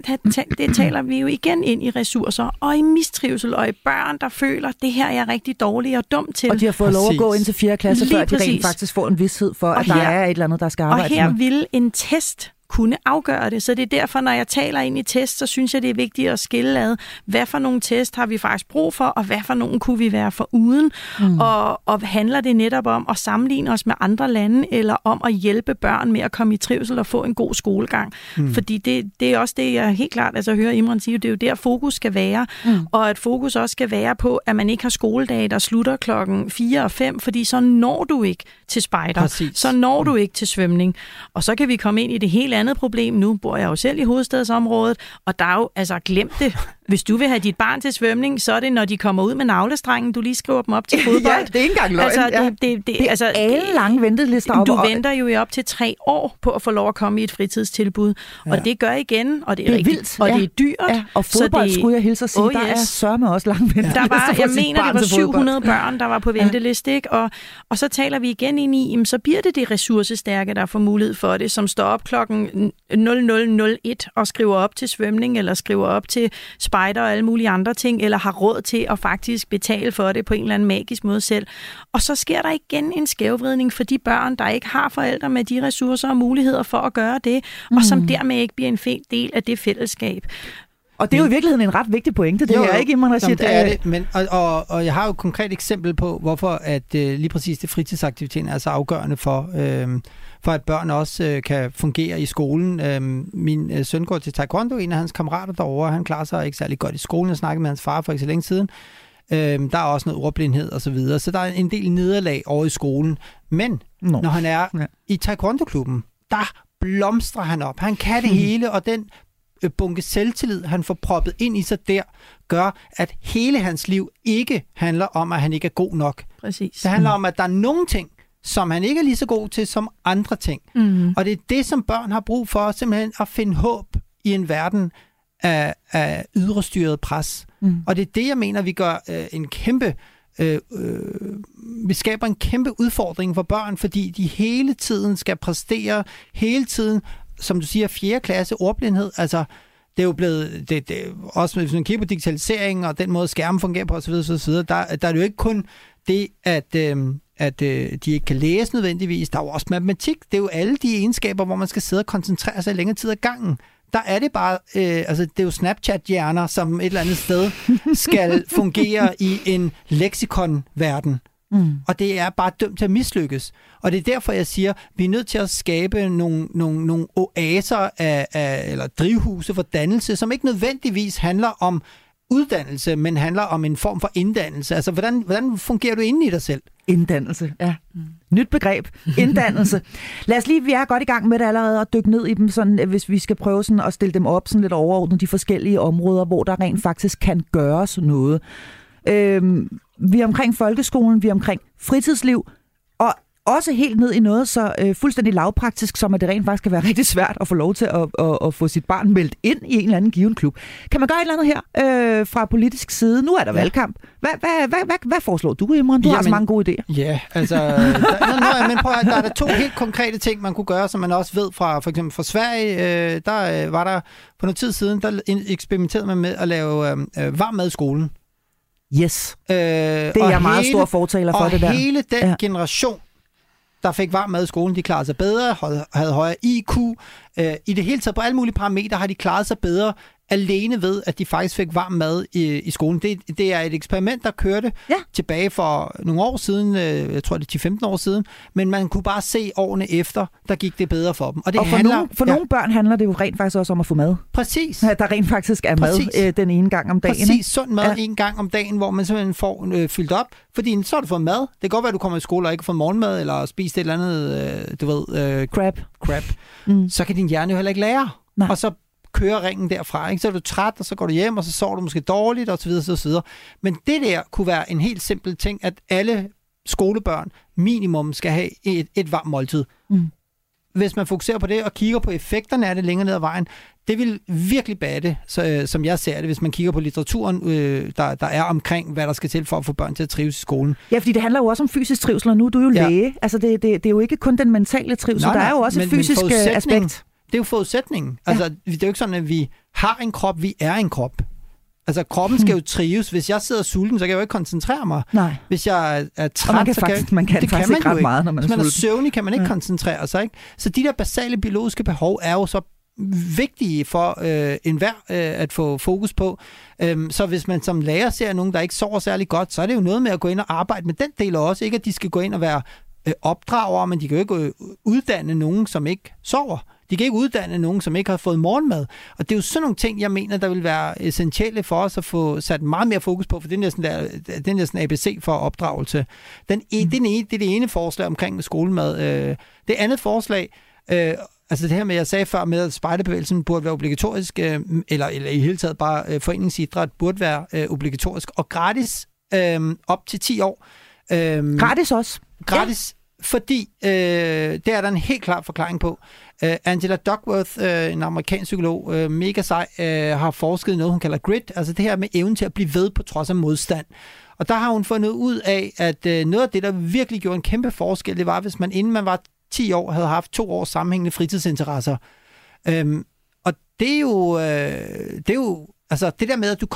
det taler vi jo igen ind i ressourcer, og i mistrivsel, og i børn, der føler, det her er jeg rigtig dårlig og dum til. Og de har fået præcis. lov at gå ind til 4. klasse, Lige før de rent faktisk får en vidshed for, og at her, der er et eller andet, der skal arbejde Og her med. vil en test kunne afgøre det. Så det er derfor, når jeg taler ind i test, så synes jeg, det er vigtigt at skille ad, hvad for nogle test har vi faktisk brug for, og hvad for nogle kunne vi være for uden. Mm. Og, og handler det netop om at sammenligne os med andre lande, eller om at hjælpe børn med at komme i trivsel og få en god skolegang. Mm. Fordi det, det er også det, jeg helt klart altså, hører Imran sige, det er jo der, fokus skal være. Mm. Og at fokus også skal være på, at man ikke har skoledage, der slutter klokken 4 og 5, fordi så når du ikke til spejder. Præcis. Så når du mm. ikke til svømning. Og så kan vi komme ind i det helt andet problem. Nu bor jeg jo selv i hovedstadsområdet, og der er jo, altså glemt det, hvis du vil have dit barn til svømning, så er det, når de kommer ud med navlestrengen, du lige skriver dem op til fodbold. ja, det er ikke engang løgn. Altså, det, det, det, det, altså, alle lange ventelister op. Du venter jo i op til tre år på at få lov at komme i et fritidstilbud. Ja. Og det gør igen, og det er, det er rigtig, vildt. og ja. det er dyrt. Ja. Og fodbold, det, skulle jeg hilse at sige, oh, yes. der er sørme også lange ventelister. Der var, jeg mener, det var 700 børn, der var på venteliste. Ikke? Og, og så taler vi igen ind i, jamen, så bliver det det ressourcestærke, der får mulighed for det, som står op klokken 0001 og skriver op til svømning, eller skriver op til spejder og alle mulige andre ting, eller har råd til at faktisk betale for det på en eller anden magisk måde selv. Og så sker der igen en skævvridning for de børn, der ikke har forældre med de ressourcer og muligheder for at gøre det, mm. og som mm. dermed ikke bliver en del af det fællesskab. Og det er jo i virkeligheden en ret vigtig pointe, det jo, her, ikke, Imran Rashid? det er det, men, og, og, og jeg har jo et konkret eksempel på, hvorfor at uh, lige præcis det fritidsaktiviteten er så afgørende for, uh, for at børn også uh, kan fungere i skolen. Uh, min uh, søn går til taekwondo, en af hans kammerater derovre, han klarer sig ikke særlig godt i skolen. Jeg snakkede med hans far for ikke så længe siden. Uh, der er også noget ordblindhed og så videre, så der er en del nederlag over i skolen. Men no. når han er ja. i taekwondo-klubben, der blomstrer han op. Han kan det hele, og den øh, bunke selvtillid, han får proppet ind i sig der, gør, at hele hans liv ikke handler om, at han ikke er god nok. Præcis. Det handler om, at der er nogle ting, som han ikke er lige så god til som andre ting. Mm. Og det er det, som børn har brug for, simpelthen at finde håb i en verden af, af ydrestyret pres. Mm. Og det er det, jeg mener, vi gør øh, en kæmpe... Øh, øh, vi skaber en kæmpe udfordring for børn, fordi de hele tiden skal præstere, hele tiden, som du siger, fjerde klasse ordblindhed, altså det er jo blevet, det, det, også hvis man kigger på digitalisering og den måde skærmen fungerer på osv., osv. Der, der er det jo ikke kun det, at, øh, at øh, de ikke kan læse nødvendigvis. Der er jo også matematik. Det er jo alle de egenskaber, hvor man skal sidde og koncentrere sig længere tid ad gangen. Der er det bare, øh, altså det er jo Snapchat-hjerner, som et eller andet sted skal fungere i en leksikon-verden. Mm. Og det er bare dømt til at mislykkes. Og det er derfor, jeg siger, at vi er nødt til at skabe nogle, nogle, nogle oaser af, af, eller drivhuse for dannelse, som ikke nødvendigvis handler om uddannelse, men handler om en form for inddannelse. Altså, hvordan, hvordan fungerer du inde i dig selv? Inddannelse, ja. Nyt begreb. Inddannelse. Lad os lige, vi er godt i gang med det allerede, og dykke ned i dem, sådan, hvis vi skal prøve sådan, at stille dem op sådan lidt overordnet, de forskellige områder, hvor der rent faktisk kan gøres noget. Øhm, vi er omkring folkeskolen, vi er omkring fritidsliv, også helt ned i noget så øh, fuldstændig lavpraktisk, som at det rent faktisk kan være rigtig svært at få lov til at, at, at få sit barn meldt ind i en eller anden given klub. Kan man gøre et eller andet her øh, fra politisk side? Nu er der ja. valgkamp. Hvad, hvad, hvad, hvad, hvad foreslår du, Imran? Du Jamen, har så mange gode idéer. Ja, altså, der, nå, men prøv at, der er der to helt konkrete ting, man kunne gøre, som man også ved fra for eksempel fra Sverige. Øh, der øh, var der for noget tid siden, der eksperimenterede man med at lave øh, øh varm mad i skolen. Yes. Øh, det er jeg meget stor fortaler for, det der. Og hele den ja. generation, der fik varm mad i skolen, de klarede sig bedre, havde højere IQ. Øh, I det hele taget på alle mulige parametre har de klaret sig bedre alene ved, at de faktisk fik varm mad i, i skolen. Det, det er et eksperiment, der kørte ja. tilbage for nogle år siden, øh, jeg tror det er 10-15 år siden, men man kunne bare se årene efter, der gik det bedre for dem. Og, det og for, handler, nogle, for ja. nogle børn handler det jo rent faktisk også om at få mad. Præcis. Ja, der rent faktisk er Præcis. mad øh, den ene gang om dagen. Præcis, sund mad ja. en gang om dagen, hvor man simpelthen får øh, fyldt op, fordi så har du fået mad. Det kan godt være, at du kommer i skole og ikke får morgenmad, eller spist et eller andet, øh, du ved... Øh, crap. Crap. Mm. Så kan din hjerne jo heller ikke lære. Nej. Og så kører ringen derfra. Ikke? Så er du træt, og så går du hjem, og så sover du måske dårligt, og så videre, så videre. Men det der kunne være en helt simpel ting, at alle skolebørn minimum skal have et, et varmt måltid. Mm. Hvis man fokuserer på det og kigger på effekterne af det længere ned ad vejen, det vil virkelig batte, så, øh, som jeg ser det, hvis man kigger på litteraturen, øh, der, der er omkring, hvad der skal til for at få børn til at trives i skolen. Ja, fordi det handler jo også om fysisk trivsel, og nu er du jo ja. læge. Altså, det, det, det er jo ikke kun den mentale trivsel, nej, nej, der er jo også men, et fysisk øh, aspekt det er jo forudsætningen. Ja. Altså, det er jo ikke sådan, at vi har en krop, vi er en krop. Altså, kroppen skal jo trives. Hvis jeg sidder sulten, så kan jeg jo ikke koncentrere mig. Nej. Hvis jeg er træt, og man kan så faktisk, kan, man kan det faktisk kan man ikke ret meget, når man Hvis man er, er søvnig, kan man ikke ja. koncentrere sig. Ikke? Så de der basale biologiske behov er jo så vigtige for øh, enhver øh, at få fokus på. Øhm, så hvis man som lærer ser nogen, der ikke sover særlig godt, så er det jo noget med at gå ind og arbejde med den del også. Ikke at de skal gå ind og være øh, opdragere, men de kan jo ikke øh, uddanne nogen, som ikke sover. De kan ikke uddanne nogen, som ikke har fået morgenmad. Og det er jo sådan nogle ting, jeg mener, der vil være essentielle for os at få sat meget mere fokus på, for det er næsten, der, det er næsten ABC for opdragelse. Den, mm. det, er det, det er det ene forslag omkring skolemad. Øh, det andet forslag, øh, Altså det her med, jeg sagde før med, at spejderbevægelsen burde være obligatorisk, øh, eller, eller i hele taget bare øh, foreningsidræt burde være øh, obligatorisk og gratis øh, op til 10 år. Øh, gratis også? Gratis, ja fordi øh, det er der en helt klar forklaring på. Uh, Angela Duckworth, uh, en amerikansk psykolog, uh, mega sej, uh, har forsket noget, hun kalder grit, altså det her med evnen til at blive ved på trods af modstand. Og der har hun fundet ud af, at uh, noget af det, der virkelig gjorde en kæmpe forskel, det var, hvis man inden man var 10 år, havde haft to års sammenhængende fritidsinteresser. Um, og det er jo, øh, det er jo Altså det der med, at du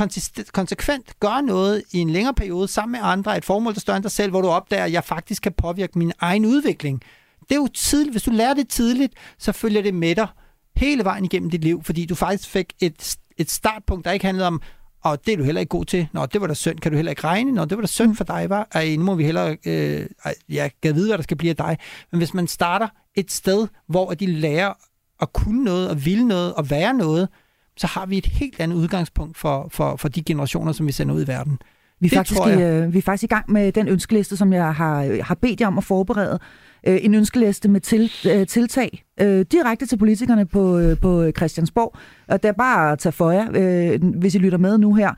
konsekvent gør noget i en længere periode sammen med andre, et formål, der større end dig selv, hvor du opdager, at jeg faktisk kan påvirke min egen udvikling. Det er jo tidligt. Hvis du lærer det tidligt, så følger det med dig hele vejen igennem dit liv, fordi du faktisk fik et, et startpunkt, der ikke handlede om, og det er du heller ikke god til. Nå, det var da synd. Kan du heller ikke regne? Nå, det var da synd for dig, var. Ej, nu må vi heller... Øh, jeg kan vide, hvad der skal blive af dig. Men hvis man starter et sted, hvor de lærer at kunne noget, og ville noget, og være noget, så har vi et helt andet udgangspunkt for, for, for de generationer, som vi sender ud i verden. Vi er, faktisk i, øh, vi er faktisk i gang med den ønskeliste, som jeg har, har bedt jer om at forberede øh, en ønskeliste med til, øh, tiltag øh, direkte til politikerne på, øh, på Christiansborg. Og det er bare at tage for jer, øh, hvis I lytter med nu her.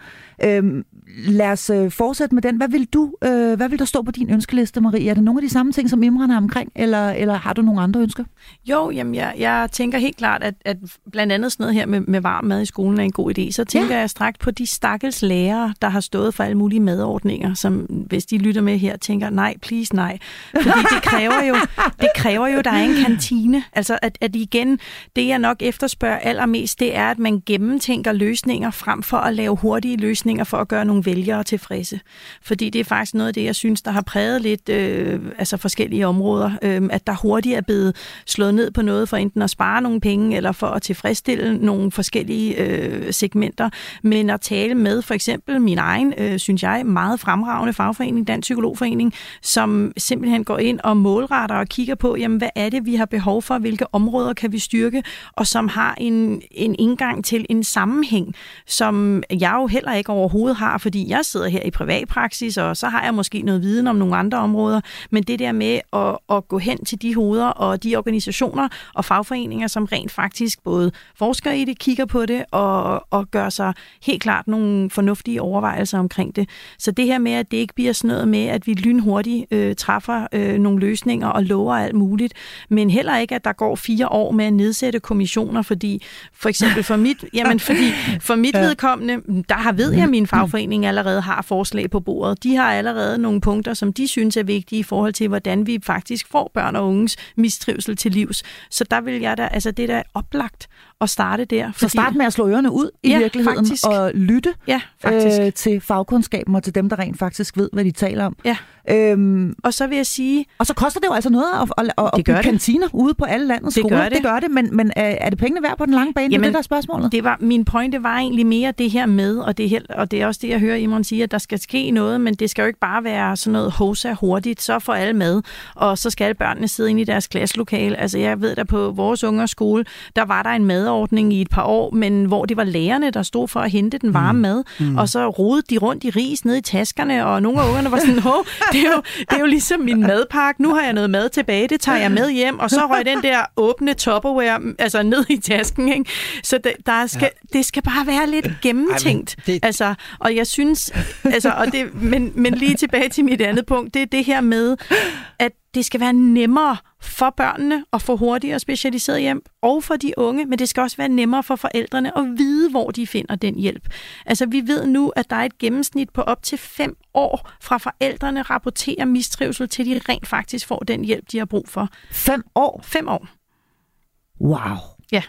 Øh, lad os øh, fortsætte med den. Hvad vil du, øh, hvad vil der stå på din ønskeliste, Marie? Er det nogle af de samme ting, som Imran er omkring, eller, eller har du nogle andre ønsker? Jo, jamen jeg, jeg tænker helt klart, at, at blandt andet sådan noget her med, med varm mad i skolen er en god idé. Så tænker ja. jeg straks på de stakkels lærere, der har stået for alle mulige madordninger, som hvis de lytter med her, tænker, nej, please nej. Fordi det kræver jo, det kræver jo, at der er en kantine. Altså at, at igen, det jeg nok efterspørger allermest, det er, at man gennemtænker løsninger frem for at lave hurtige løsninger for at gøre nogle vælgere tilfredse. Fordi det er faktisk noget af det, jeg synes, der har præget lidt øh, altså forskellige områder, øh, at der hurtigt er blevet slået ned på noget for enten at spare nogle penge, eller for at tilfredsstille nogle forskellige øh, segmenter, men at tale med for eksempel min egen, øh, synes jeg, meget fremragende fagforening, Dansk Psykologforening, som simpelthen går ind og målretter og kigger på, jamen hvad er det, vi har behov for, hvilke områder kan vi styrke, og som har en, en indgang til en sammenhæng, som jeg jo heller ikke overhovedet har, fordi jeg sidder her i privatpraksis, og så har jeg måske noget viden om nogle andre områder, men det der med at, at gå hen til de hoveder og de organisationer og fagforeninger, som rent faktisk både forsker i det, kigger på det og, og gør sig helt klart nogle fornuftige overvejelser omkring det. Så det her med, at det ikke bliver sådan noget med, at vi lynhurtigt øh, træffer øh, nogle løsninger og lover alt muligt, men heller ikke, at der går fire år med at nedsætte kommissioner, fordi for eksempel for mit, jamen fordi for mit vedkommende, der har ved jeg, at min fagforening allerede har forslag på bordet. De har allerede nogle punkter, som de synes er vigtige i forhold til, hvordan vi faktisk får børn og unges mistrivsel til livs. Så der vil jeg da, altså det er da oplagt at starte der. Fordi... Så start med at slå ørerne ud i Ja, virkeligheden faktisk. og lytte Ja, faktisk. øh, til fagkundskaben og til dem, der rent faktisk ved, hvad de taler om. Ja. Øhm, Og så vil jeg sige, og så koster det jo altså noget at, at, at, at gør bygge kantiner ude på alle landets Det gør skoler. det. det gør det, men, men er, det pengene værd på den lange bane? det er Jamen, det, der er spørgsmålet. Det var, min pointe var egentlig mere det her med, og det, er, helt- og det er også det, jeg hører Imran sige, at der skal ske noget, men det skal jo ikke bare være sådan noget hosa hurtigt, så får alle med, og så skal børnene sidde inde i deres klasselokale. Altså jeg ved, der på vores ungers skole, der var der en madordning i et par år, men hvor det var lærerne, der stod for at hente den varme mad, mm. og så rodede de rundt i ris ned i taskerne, og nogle af ungerne var sådan, Hå, det, er jo, det er jo ligesom min madpakke, nu har jeg noget mad tilbage, det tager jeg med hjem, og så røg den der åbne Tupperware altså ned i tasken. Ikke? Så det, der skal, ja. det skal bare være lidt gennemtænkt. Ej, det- Altså, og jeg synes, altså, og det, men, men lige tilbage til mit andet punkt, det er det her med, at det skal være nemmere for børnene at få hurtigere specialiseret hjem, og for de unge, men det skal også være nemmere for forældrene at vide, hvor de finder den hjælp. Altså, vi ved nu, at der er et gennemsnit på op til fem år fra forældrene rapporterer mistrivsel, til de rent faktisk får den hjælp, de har brug for. Fem år? Fem år. Wow. Ja,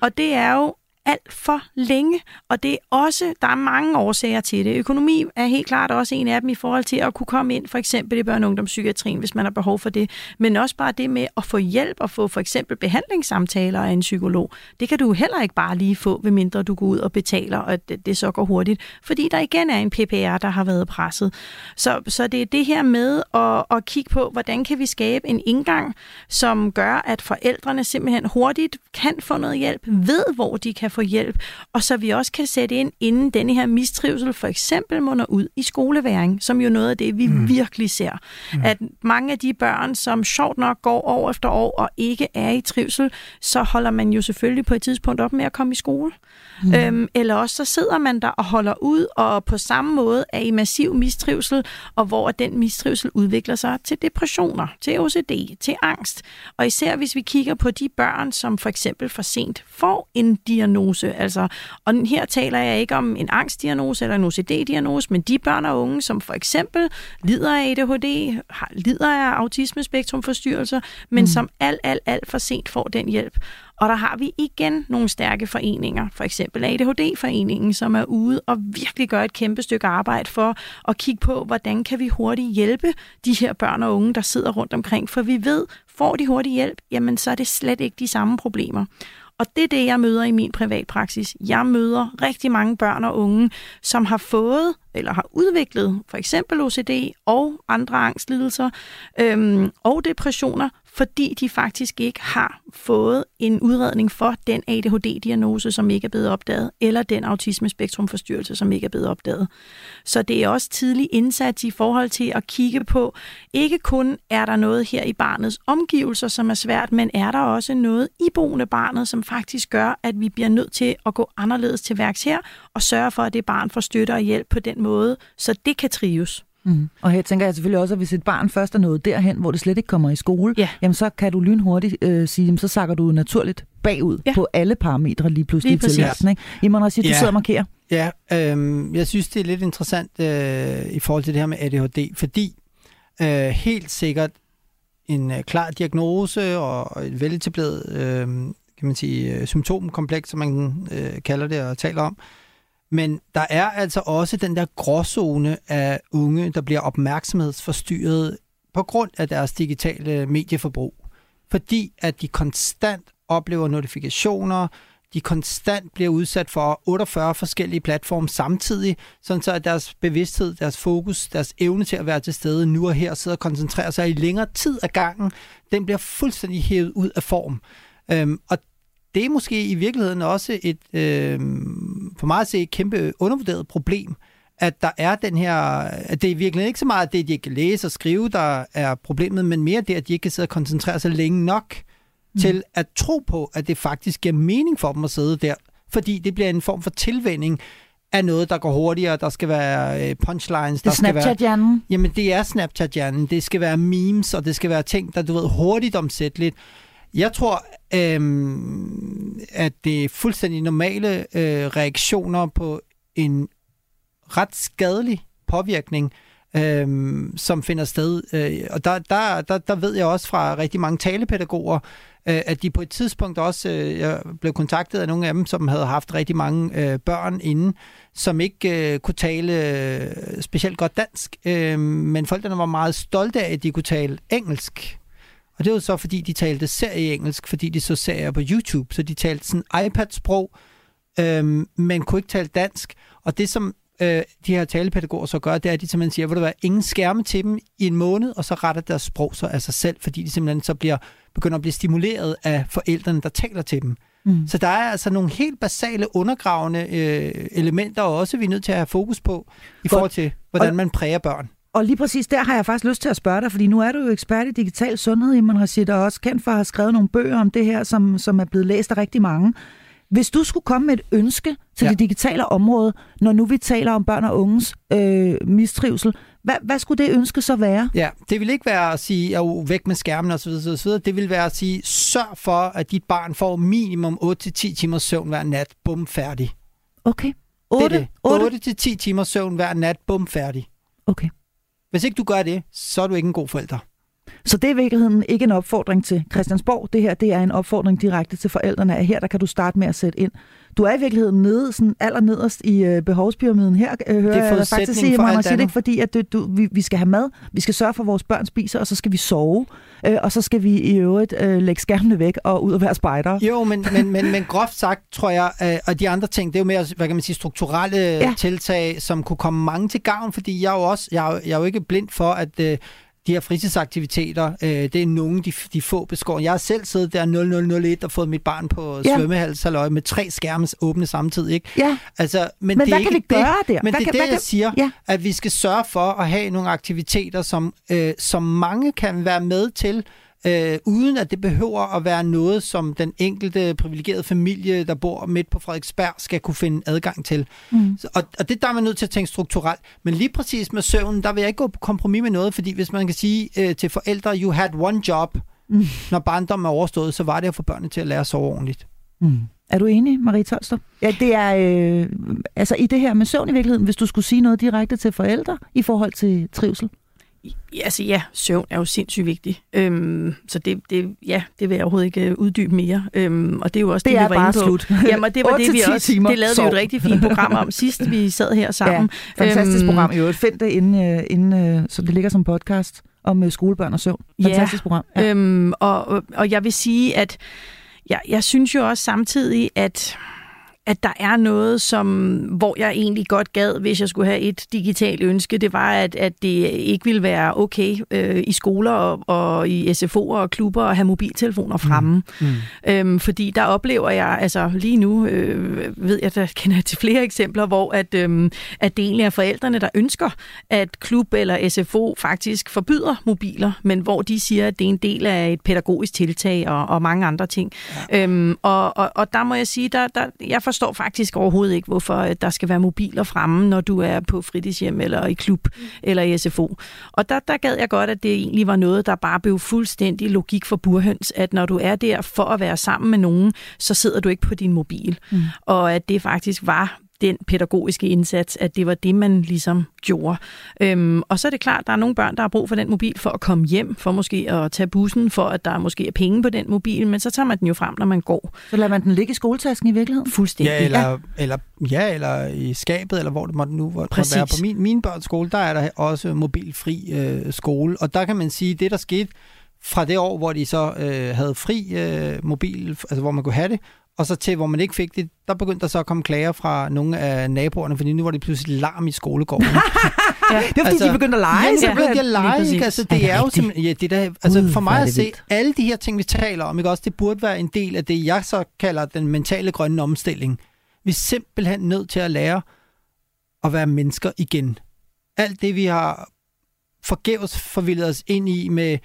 og det er jo alt for længe, og det er også, der er mange årsager til det. Økonomi er helt klart også en af dem i forhold til at kunne komme ind, for eksempel i børne- og ungdomspsykiatrien, hvis man har behov for det, men også bare det med at få hjælp og få for eksempel behandlingssamtaler af en psykolog. Det kan du heller ikke bare lige få, medmindre du går ud og betaler, og det, det så går hurtigt, fordi der igen er en PPR, der har været presset. Så, så det er det her med at, at kigge på, hvordan kan vi skabe en indgang, som gør, at forældrene simpelthen hurtigt kan få noget hjælp, ved hvor de kan få hjælp, og så vi også kan sætte ind, inden denne her mistrivsel for eksempel munder ud i skoleværing, som jo noget af det, vi mm. virkelig ser. Mm. At mange af de børn, som sjovt nok går år efter år og ikke er i trivsel, så holder man jo selvfølgelig på et tidspunkt op med at komme i skole. Mm. Øhm, eller også så sidder man der og holder ud, og på samme måde er i massiv mistrivsel, og hvor den mistrivsel udvikler sig til depressioner, til OCD, til angst. Og især hvis vi kigger på de børn, som for eksempel for sent får en diagnose. Altså, og her taler jeg ikke om en angstdiagnose eller en OCD-diagnose, men de børn og unge, som for eksempel lider af ADHD, har, lider af autismespektrumforstyrrelser, men mm. som alt, alt, alt for sent får den hjælp. Og der har vi igen nogle stærke foreninger, for eksempel ADHD-foreningen, som er ude og virkelig gør et kæmpe stykke arbejde for at kigge på, hvordan kan vi hurtigt hjælpe de her børn og unge, der sidder rundt omkring. For vi ved, får de hurtig hjælp, jamen så er det slet ikke de samme problemer. Og det er det, jeg møder i min privatpraksis. Jeg møder rigtig mange børn og unge, som har fået eller har udviklet for eksempel OCD og andre angstlidelser øhm, og depressioner, fordi de faktisk ikke har fået en udredning for den ADHD-diagnose, som ikke er blevet opdaget, eller den autismespektrumforstyrrelse, som ikke er blevet opdaget. Så det er også tidlig indsats i forhold til at kigge på, ikke kun er der noget her i barnets omgivelser, som er svært, men er der også noget i boende barnet, som faktisk gør, at vi bliver nødt til at gå anderledes til værks her, og sørge for, at det barn får støtte og hjælp på den måde, så det kan trives. Mm. Og her tænker jeg selvfølgelig også, at hvis et barn først er nået derhen, hvor det slet ikke kommer i skole, ja. jamen så kan du lynhurtigt øh, sige, jamen, så sakker du naturligt bagud ja. på alle parametre lige pludselig lige til tilværelsen. Ikke? Jamen, Rashid, ja. du sidder og markerer. Ja, øh, jeg synes, det er lidt interessant øh, i forhold til det her med ADHD, fordi øh, helt sikkert en øh, klar diagnose og et veletableret øh, kan man sige, øh, symptomkompleks, som man øh, kalder det og taler om, men der er altså også den der gråzone af unge, der bliver opmærksomhedsforstyrret på grund af deres digitale medieforbrug. Fordi at de konstant oplever notifikationer, de konstant bliver udsat for 48 forskellige platforme samtidig, sådan så at deres bevidsthed, deres fokus, deres evne til at være til stede nu og her, sidder og koncentrerer sig i længere tid af gangen, den bliver fuldstændig hævet ud af form. Øhm, og det er måske i virkeligheden også et, øh, for mig at se, et kæmpe undervurderet problem, at der er den her, at det er virkelig ikke så meget det, de ikke kan læse og skrive, der er problemet, men mere det, at de ikke kan sidde og koncentrere sig længe nok mm. til at tro på, at det faktisk giver mening for dem at sidde der, fordi det bliver en form for tilvænding af noget, der går hurtigere. Der skal være øh, punchlines. Det er Snapchat-hjernen? Jamen, det er Snapchat-hjernen. Det skal være memes, og det skal være ting, der, du ved, hurtigt omsætteligt. Jeg tror, øhm, at det er fuldstændig normale øh, reaktioner på en ret skadelig påvirkning, øhm, som finder sted. Øh, og der, der, der, der ved jeg også fra rigtig mange talepædagoger, øh, at de på et tidspunkt også, øh, jeg blev kontaktet af nogle af dem, som havde haft rigtig mange øh, børn inden, som ikke øh, kunne tale øh, specielt godt dansk, øh, men forældrene var meget stolte af, at de kunne tale engelsk. Og det var så, fordi de talte serie-engelsk, fordi de så serier på YouTube. Så de talte sådan iPad-sprog, øhm, men kunne ikke tale dansk. Og det, som øh, de her talepædagoger så gør, det er, at de simpelthen siger, at der være ingen skærme til dem i en måned, og så retter deres sprog så af sig selv, fordi de simpelthen så bliver, begynder at blive stimuleret af forældrene, der taler til dem. Mm. Så der er altså nogle helt basale undergravende øh, elementer også, vi er nødt til at have fokus på, i forhold til, hvordan man præger børn. Og lige præcis der har jeg faktisk lyst til at spørge dig, fordi nu er du jo ekspert i digital sundhed, Iman Rashid, og også kendt for at have skrevet nogle bøger om det her, som, som er blevet læst af rigtig mange. Hvis du skulle komme med et ønske til ja. det digitale område, når nu vi taler om børn og unges øh, mistrivsel, hvad, hvad skulle det ønske så være? Ja, det vil ikke være at sige, at væk med skærmen osv. osv. Det vil være at sige, sørg for, at dit barn får minimum 8-10 timer søvn hver nat. Bum, færdig. Okay. 8, 8-10 timer søvn hver nat. Bum, færdig. Okay. Hvis ikke du gør det, så er du ikke en god forælder. Så det er i virkeligheden ikke en opfordring til Christiansborg. Det her det er en opfordring direkte til forældrene, at her der kan du starte med at sætte ind. Du er i virkeligheden nede, sådan allernederst i øh, behovspyramiden her, øh, hører det er jeg faktisk sige, for man siger det ikke, fordi at du, du, vi, vi skal have mad, vi skal sørge for, at vores børn spiser, og så skal vi sove, øh, og så skal vi i øvrigt øh, lægge skærmene væk og ud og være spejder. Jo, men, men, men, men groft sagt, tror jeg, øh, og de andre ting, det er jo mere, hvad kan man sige, strukturelle ja. tiltag, som kunne komme mange til gavn, fordi jeg er jo også, jeg er, jeg er jo ikke blind for, at øh, de her fritidsaktiviteter, øh, det er nogle, de, de få beskår. Jeg har selv siddet der 0001 og fået mit barn på ja. svømmehalsaløj med tre skærme åbne samtidig. Ikke? Ja. Altså, men, men det hvad er kan vi gøre der? Men hvad det er kan, det, jeg siger, ja. at vi skal sørge for at have nogle aktiviteter, som, øh, som mange kan være med til, øh, uden at det behøver at være noget, som den enkelte privilegerede familie, der bor midt på Frederiksberg, skal kunne finde adgang til. Mm. Så, og, og det der er man nødt til at tænke strukturelt. Men lige præcis med søvnen, der vil jeg ikke gå på kompromis med noget, fordi hvis man kan sige øh, til forældre, you had one job, mm. når barndommen er overstået, så var det at få børnene til at lære at sove ordentligt. Mm. Er du enig, Marie Tolstrup? Ja, det er øh, altså i det her med søvn i virkeligheden, hvis du skulle sige noget direkte til forældre i forhold til trivsel. Ja, altså ja, søvn er jo sindssygt vigtigt. Øhm, så det, det, ja, det vil jeg overhovedet ikke øh, uddybe mere. Øhm, og det er jo også det, det vi var bare inde på. slut. Jamen, det var det, vi også, det lavede sov. vi jo et rigtig fint program om sidst, vi sad her sammen. Ja, fantastisk øhm, program. I øvrigt, find det inden, øh, inden, øh, så det ligger som podcast om skolebørn og søvn. Fantastisk ja, program. Ja. Øhm, og, og jeg vil sige, at jeg, jeg synes jo også samtidig, at at der er noget, som, hvor jeg egentlig godt gad, hvis jeg skulle have et digitalt ønske, det var, at, at det ikke ville være okay øh, i skoler og, og i SFO'er og klubber at have mobiltelefoner fremme. Mm. Mm. Øhm, fordi der oplever jeg, altså lige nu øh, ved jeg, der kender jeg til flere eksempler, hvor at, øh, at det egentlig er forældrene, der ønsker, at klub eller SFO faktisk forbyder mobiler, men hvor de siger, at det er en del af et pædagogisk tiltag og, og mange andre ting. Ja. Øhm, og, og, og der må jeg sige, der, der, jeg forstår faktisk overhovedet ikke, hvorfor der skal være mobiler fremme, når du er på fritidshjem eller i klub mm. eller i SFO. Og der, der gad jeg godt, at det egentlig var noget, der bare blev fuldstændig logik for burhøns, at når du er der for at være sammen med nogen, så sidder du ikke på din mobil. Mm. Og at det faktisk var den pædagogiske indsats, at det var det, man ligesom gjorde. Øhm, og så er det klart, at der er nogle børn, der har brug for den mobil for at komme hjem, for måske at tage bussen, for at der måske er penge på den mobil, men så tager man den jo frem, når man går. Så lader man den ligge i skoletasken i virkeligheden? Fuldstændig. Ja, eller, ja. eller, ja, eller i skabet, eller hvor det måtte nu hvor Præcis. være. På min, min børns skole, der er der også mobilfri øh, skole, og der kan man sige, det der skete fra det år, hvor de så øh, havde fri øh, mobil, altså hvor man kunne have det, og så til, hvor man ikke fik det, der begyndte der så at komme klager fra nogle af naboerne, fordi nu var det pludselig larm i skolegården. ja. Det var fordi, altså, de begyndte at lege. Ja, så begyndte de at lege. Ikke? Altså, det er, er jo simpelthen, ja, det der, altså, Uden for mig at se, vildt. alle de her ting, vi taler om, ikke? Også, det burde være en del af det, jeg så kalder den mentale grønne omstilling. Vi er simpelthen nødt til at lære at være mennesker igen. Alt det, vi har forgæves forvildet os ind i med,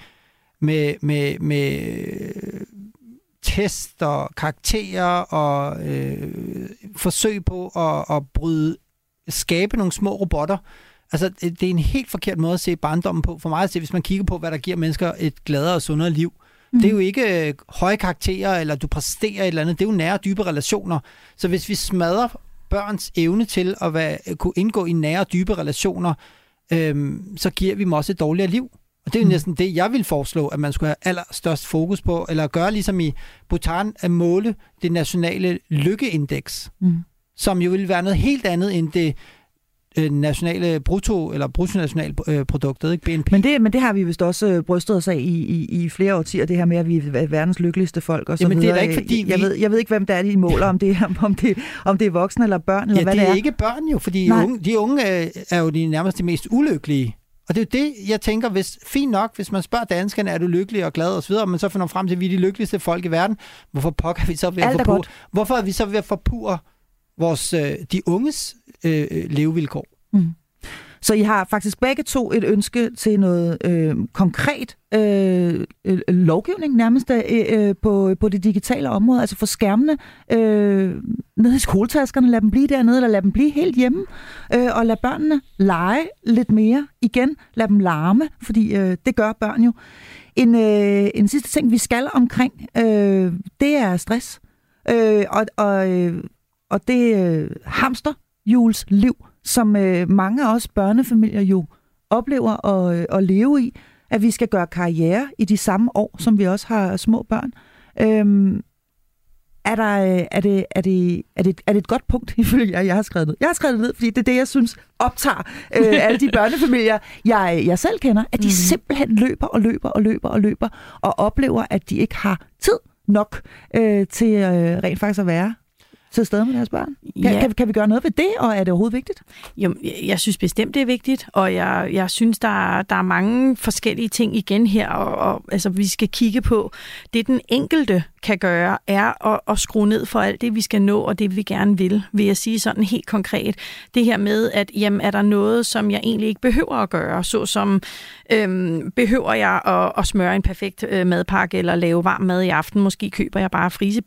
med, med, med test og karakterer og øh, forsøg på at, at bryde, skabe nogle små robotter. Altså, det er en helt forkert måde at se barndommen på. For mig at se, hvis man kigger på, hvad der giver mennesker et gladere og sundere liv. Mm. Det er jo ikke øh, høje karakterer, eller du præsterer et eller andet. Det er jo nære, dybe relationer. Så hvis vi smadrer børns evne til at være, kunne indgå i nære, dybe relationer, øhm, så giver vi dem også et dårligere liv. Og det er jo næsten det, jeg vil foreslå, at man skulle have allerstørst fokus på, eller gøre ligesom i Bhutan, at måle det nationale lykkeindeks, mm. som jo vil være noget helt andet end det øh, nationale brutto eller bruttonationalproduktet, ikke BNP. Men det, men det har vi vist også øh, brystet os af i, i, i flere årtier, det her med, at vi er verdens lykkeligste folk og så Jamen, videre. det er da ikke, fordi jeg, vi... ved, jeg ved ikke, hvem der er, de måler, om det, om det, om det er voksne eller børn, eller ja, hvad det er. det er ikke børn jo, fordi unge, de unge er, er jo de nærmest de mest ulykkelige. Og det er jo det, jeg tænker, hvis, fint nok, hvis man spørger danskerne, er du lykkelig og glad osv., men så finder frem til, at vi er de lykkeligste folk i verden, hvorfor pokker vi så ved at forpure, hvorfor er vi så ved at forpure vores, øh, de unges øh, levevilkår? Mm. Så I har faktisk begge to et ønske til noget øh, konkret øh, øh, lovgivning nærmest øh, øh på, på det digitale område. Altså få skærmene øh, ned i skoletaskerne, lad dem blive dernede, eller lad dem blive helt hjemme, øh, og lad børnene lege lidt mere igen. Lad dem larme, fordi øh, det gør børn jo. En, øh, en sidste ting, vi skal omkring, øh, det er stress. Øh, og, og, øh, og det øh, hamsterhjuls liv, som øh, mange af os børnefamilier jo oplever at, øh, at leve i, at vi skal gøre karriere i de samme år, som vi også har små børn. Øhm, er, der, øh, er, det, er, det, er, det, er det et godt punkt, ifølge jer, jeg har skrevet ned? Jeg har skrevet det ned, fordi det er det, jeg synes optager øh, alle de børnefamilier, jeg, jeg selv kender, at de mm. simpelthen løber og løber og løber og løber, og oplever, at de ikke har tid nok øh, til øh, rent faktisk at være til stede med deres børn? Kan, ja. kan, kan vi gøre noget ved det, og er det overhovedet vigtigt? Jo, jeg synes bestemt, det er vigtigt, og jeg, jeg synes, der, der er mange forskellige ting igen her, og, og altså, vi skal kigge på. Det, den enkelte kan gøre, er at, at skrue ned for alt det, vi skal nå, og det, vi gerne vil, vil jeg sige sådan helt konkret. Det her med, at jamen, er der noget, som jeg egentlig ikke behøver at gøre, såsom øhm, behøver jeg at, at smøre en perfekt øh, madpakke, eller lave varm mad i aften, måske køber jeg bare frise,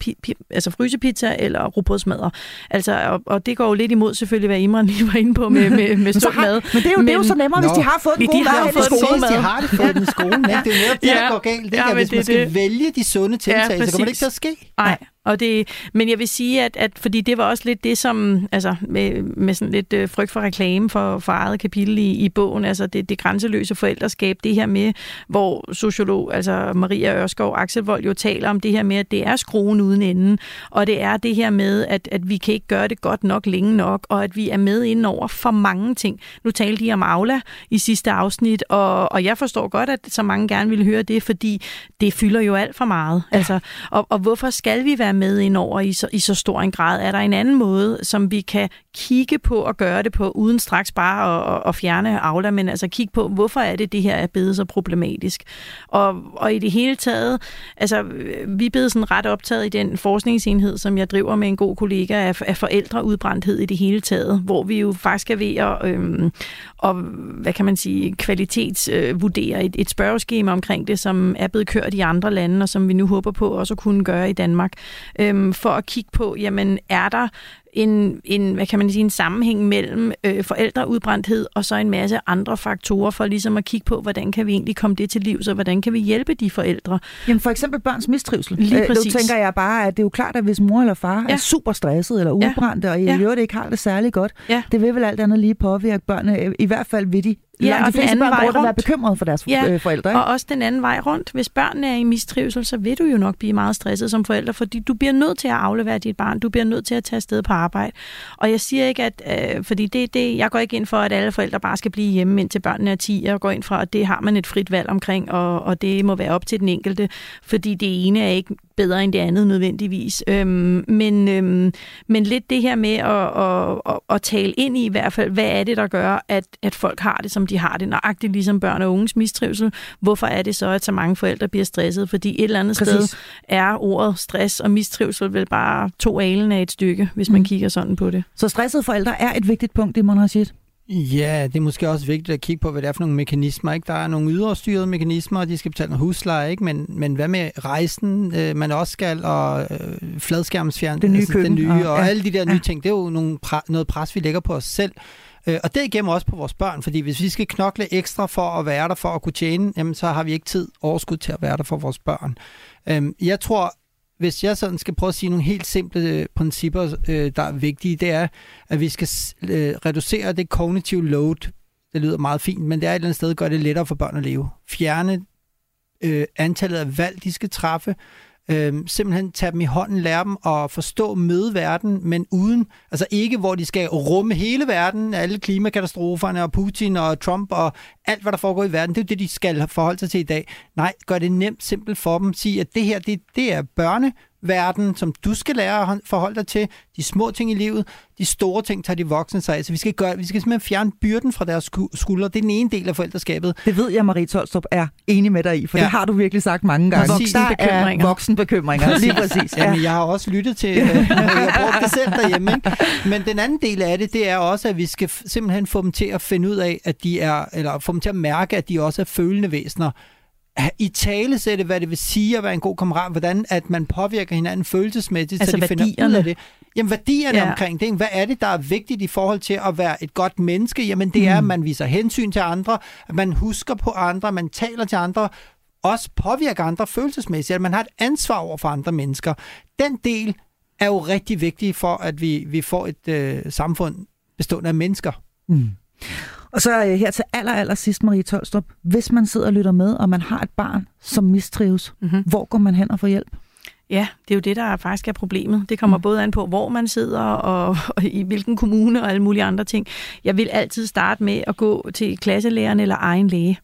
altså frysepizza eller rugbrødsmadder. Altså, og, og det går jo lidt imod selvfølgelig, hvad Imran lige var inde på med, med, med stor mad. Men det er jo, men, det er jo så nemmere, hvis de har fået en god mad. Hvis de har det fået den i skolen, ikke? det er jo netop det, der går galt. Det, ja, hvis man skal det. vælge de sunde tiltag, ja, så kommer det ikke til at ske. Nej, og det, men jeg vil sige, at, at fordi det var også lidt det, som altså med, med sådan lidt øh, frygt for reklame for, for eget kapitel i, i bogen, altså det, det grænseløse forældreskab, det her med, hvor sociolog, altså Maria Ørskov Axelvold jo taler om det her med, at det er skruen uden enden, og det er det her med, at, at vi kan ikke gøre det godt nok længe nok, og at vi er med ind over for mange ting. Nu talte de om Aula i sidste afsnit, og, og jeg forstår godt, at så mange gerne vil høre det, fordi det fylder jo alt for meget. Altså, og, og hvorfor skal vi være være med ind over i så, i så stor en grad? Er der en anden måde, som vi kan kigge på og gøre det på, uden straks bare at, at fjerne Aula, men altså kigge på, hvorfor er det, det her er blevet så problematisk? Og, og i det hele taget, altså vi er blevet sådan ret optaget i den forskningsenhed, som jeg driver med en god kollega af, af forældreudbrændthed i det hele taget, hvor vi jo faktisk er ved at, øhm, og, hvad kan man sige, kvalitetsvurdere et, et spørgeskema omkring det, som er blevet kørt i andre lande, og som vi nu håber på også at kunne gøre i Danmark, øhm, for at kigge på, jamen er der en, en, hvad kan man sige, en sammenhæng mellem øh, forældreudbrændthed og så en masse andre faktorer for ligesom at kigge på, hvordan kan vi egentlig komme det til liv, så hvordan kan vi hjælpe de forældre? Jamen for eksempel børns mistrivsel. Lige præcis. Nu tænker jeg bare, at det er jo klart, at hvis mor eller far ja. er super stresset eller udbrændte, ja. og i ja. øvrigt ikke har det særlig godt, ja. det vil vel alt andet lige påvirke børnene. I hvert fald vil de Ja, Langt og de fleste børn burde være bekymrede for deres ja, øh, forældre. Ikke? og også den anden vej rundt. Hvis børnene er i mistrivsel, så vil du jo nok blive meget stresset som forælder, fordi du bliver nødt til at aflevere dit barn. Du bliver nødt til at tage afsted på arbejde. Og jeg siger ikke, at... Øh, fordi det, det, jeg går ikke ind for, at alle forældre bare skal blive hjemme, indtil børnene er 10. Jeg går ind for, at det har man et frit valg omkring, og, og det må være op til den enkelte. Fordi det ene er ikke bedre end det andet nødvendigvis. Øhm, men, øhm, men lidt det her med at, at, at, at tale ind i i hvert fald, hvad er det, der gør, at, at folk har det, som de har det, nøjagtigt ligesom børn og unges mistrivsel. Hvorfor er det så, at så mange forældre bliver stresset? Fordi et eller andet Præcis. sted er ordet stress og mistrivsel vel bare to alen af et stykke, hvis man mm. kigger sådan på det. Så stressede forældre er et vigtigt punkt i Monarchiet? Ja, det er måske også vigtigt at kigge på, hvad det er for nogle mekanismer. Ikke? Der er nogle yderstyrede mekanismer, og de skal betale noget husleje, ikke? Men, men hvad med rejsen, øh, man også skal, og øh, fladskærmsfjern, det nye altså, den nye, og, og ja. alle de der nye ja. ting, det er jo nogle pre- noget pres, vi lægger på os selv. Øh, og det igennem også på vores børn, fordi hvis vi skal knokle ekstra for at være der, for at kunne tjene, jamen, så har vi ikke tid overskud til at være der for vores børn. Øh, jeg tror, hvis jeg sådan skal prøve at sige nogle helt simple øh, principper, øh, der er vigtige, det er, at vi skal øh, reducere det kognitive load. Det lyder meget fint, men det er et eller andet sted, gør det lettere for børn at leve. Fjerne øh, antallet af valg, de skal træffe. Øh, simpelthen tage dem i hånden, lære dem at forstå møde verden, men uden, altså ikke hvor de skal rumme hele verden, alle klimakatastroferne og Putin og Trump og alt, hvad der foregår i verden. Det er jo det, de skal forholde sig til i dag. Nej, gør det nemt, simpelt for dem. Sig, at det her, det, det er børne verden, som du skal lære at forholde dig til, de små ting i livet, de store ting tager de voksne sig af. Så vi skal, gøre, vi skal simpelthen fjerne byrden fra deres skuldre. Det er den ene del af forældreskabet. Det ved jeg, Marie Tolstrup er enig med dig i, for ja. det har du virkelig sagt mange gange. Voksenbekymringer. Voksenbekymringer, lige præcis. Ja. Jamen, jeg har også lyttet til, øh, jeg har brugt det selv derhjemme. Ikke? Men den anden del af det, det er også, at vi skal simpelthen få dem til at finde ud af, at de er, eller få dem til at mærke, at de også er følende væsener i tale sætte, hvad det vil sige at være en god kammerat, hvordan at man påvirker hinanden følelsesmæssigt, altså så de værdierne. finder ud af det. Jamen værdierne ja. omkring det, hvad er det, der er vigtigt i forhold til at være et godt menneske? Jamen det mm. er, at man viser hensyn til andre, at man husker på andre, man taler til andre, også påvirker andre følelsesmæssigt, at man har et ansvar over for andre mennesker. Den del er jo rigtig vigtig for, at vi, vi får et øh, samfund bestående af mennesker. Mm. Og så øh, her til aller, aller sidst, Marie Tolstrup. Hvis man sidder og lytter med, og man har et barn, som mistrives, mm-hmm. hvor går man hen og får hjælp? Ja, det er jo det, der faktisk er problemet. Det kommer mm. både an på, hvor man sidder, og, og i hvilken kommune, og alle mulige andre ting. Jeg vil altid starte med at gå til klasselæreren eller egen læge.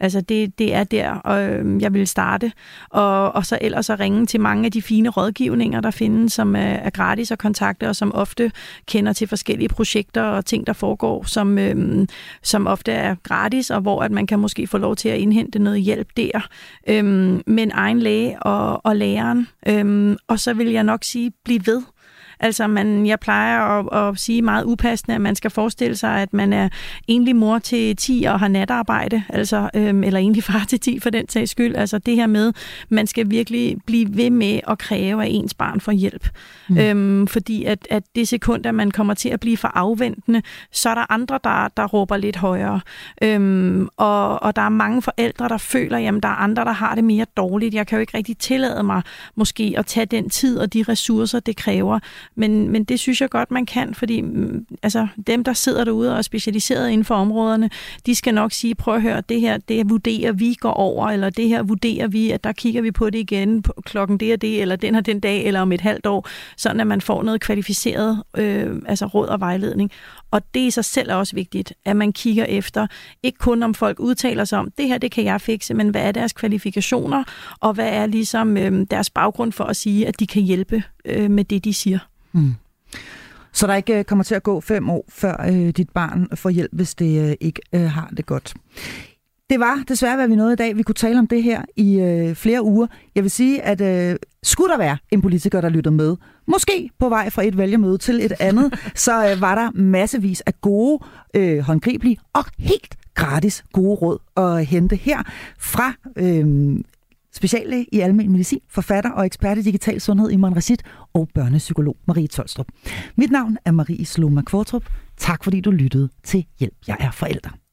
Altså det, det er der, og øh, jeg vil starte. Og, og så ellers at ringe til mange af de fine rådgivninger, der findes, som er, er gratis at kontakte, og som ofte kender til forskellige projekter og ting, der foregår, som, øh, som ofte er gratis, og hvor at man kan måske få lov til at indhente noget hjælp der. Øh, men egen læge og, og læreren. Øh, og så vil jeg nok sige, bliv ved. Altså, man, jeg plejer at, at sige meget upassende, at man skal forestille sig, at man er egentlig mor til 10 og har natarbejde, altså, øhm, eller egentlig far til 10 for den sags skyld. Altså det her med, man skal virkelig blive ved med at kræve, at ens barn får hjælp. Mm. Øhm, fordi at, at det sekund, at man kommer til at blive for afventende, så er der andre, der, der råber lidt højere. Øhm, og, og der er mange forældre, der føler, jamen der er andre, der har det mere dårligt. Jeg kan jo ikke rigtig tillade mig måske at tage den tid og de ressourcer, det kræver. Men, men det synes jeg godt, man kan, fordi mm, altså, dem, der sidder derude og er specialiseret inden for områderne, de skal nok sige, prøv at høre, det her, det vurderer vi går over, eller det her vurderer vi, at der kigger vi på det igen på klokken det og det, eller den her den dag, eller om et halvt år, sådan at man får noget kvalificeret øh, altså råd og vejledning. Og det i sig selv er også vigtigt, at man kigger efter, ikke kun om folk udtaler sig om, det her, det kan jeg fikse, men hvad er deres kvalifikationer, og hvad er ligesom øh, deres baggrund for at sige, at de kan hjælpe øh, med det, de siger. Mm. Så der ikke øh, kommer til at gå fem år, før øh, dit barn får hjælp, hvis det øh, ikke øh, har det godt. Det var desværre, hvad vi nåede i dag. Vi kunne tale om det her i øh, flere uger. Jeg vil sige, at øh, skulle der være en politiker, der lytter med, måske på vej fra et vælgermøde til et andet, så øh, var der massevis af gode, øh, håndgribelige og helt gratis gode råd at hente her fra øh, speciallæge i almen medicin, forfatter og ekspert i digital sundhed i Rashid og børnepsykolog Marie Tolstrup. Mit navn er Marie Sloma Kvartrup. Tak fordi du lyttede til Hjælp, jeg er forælder.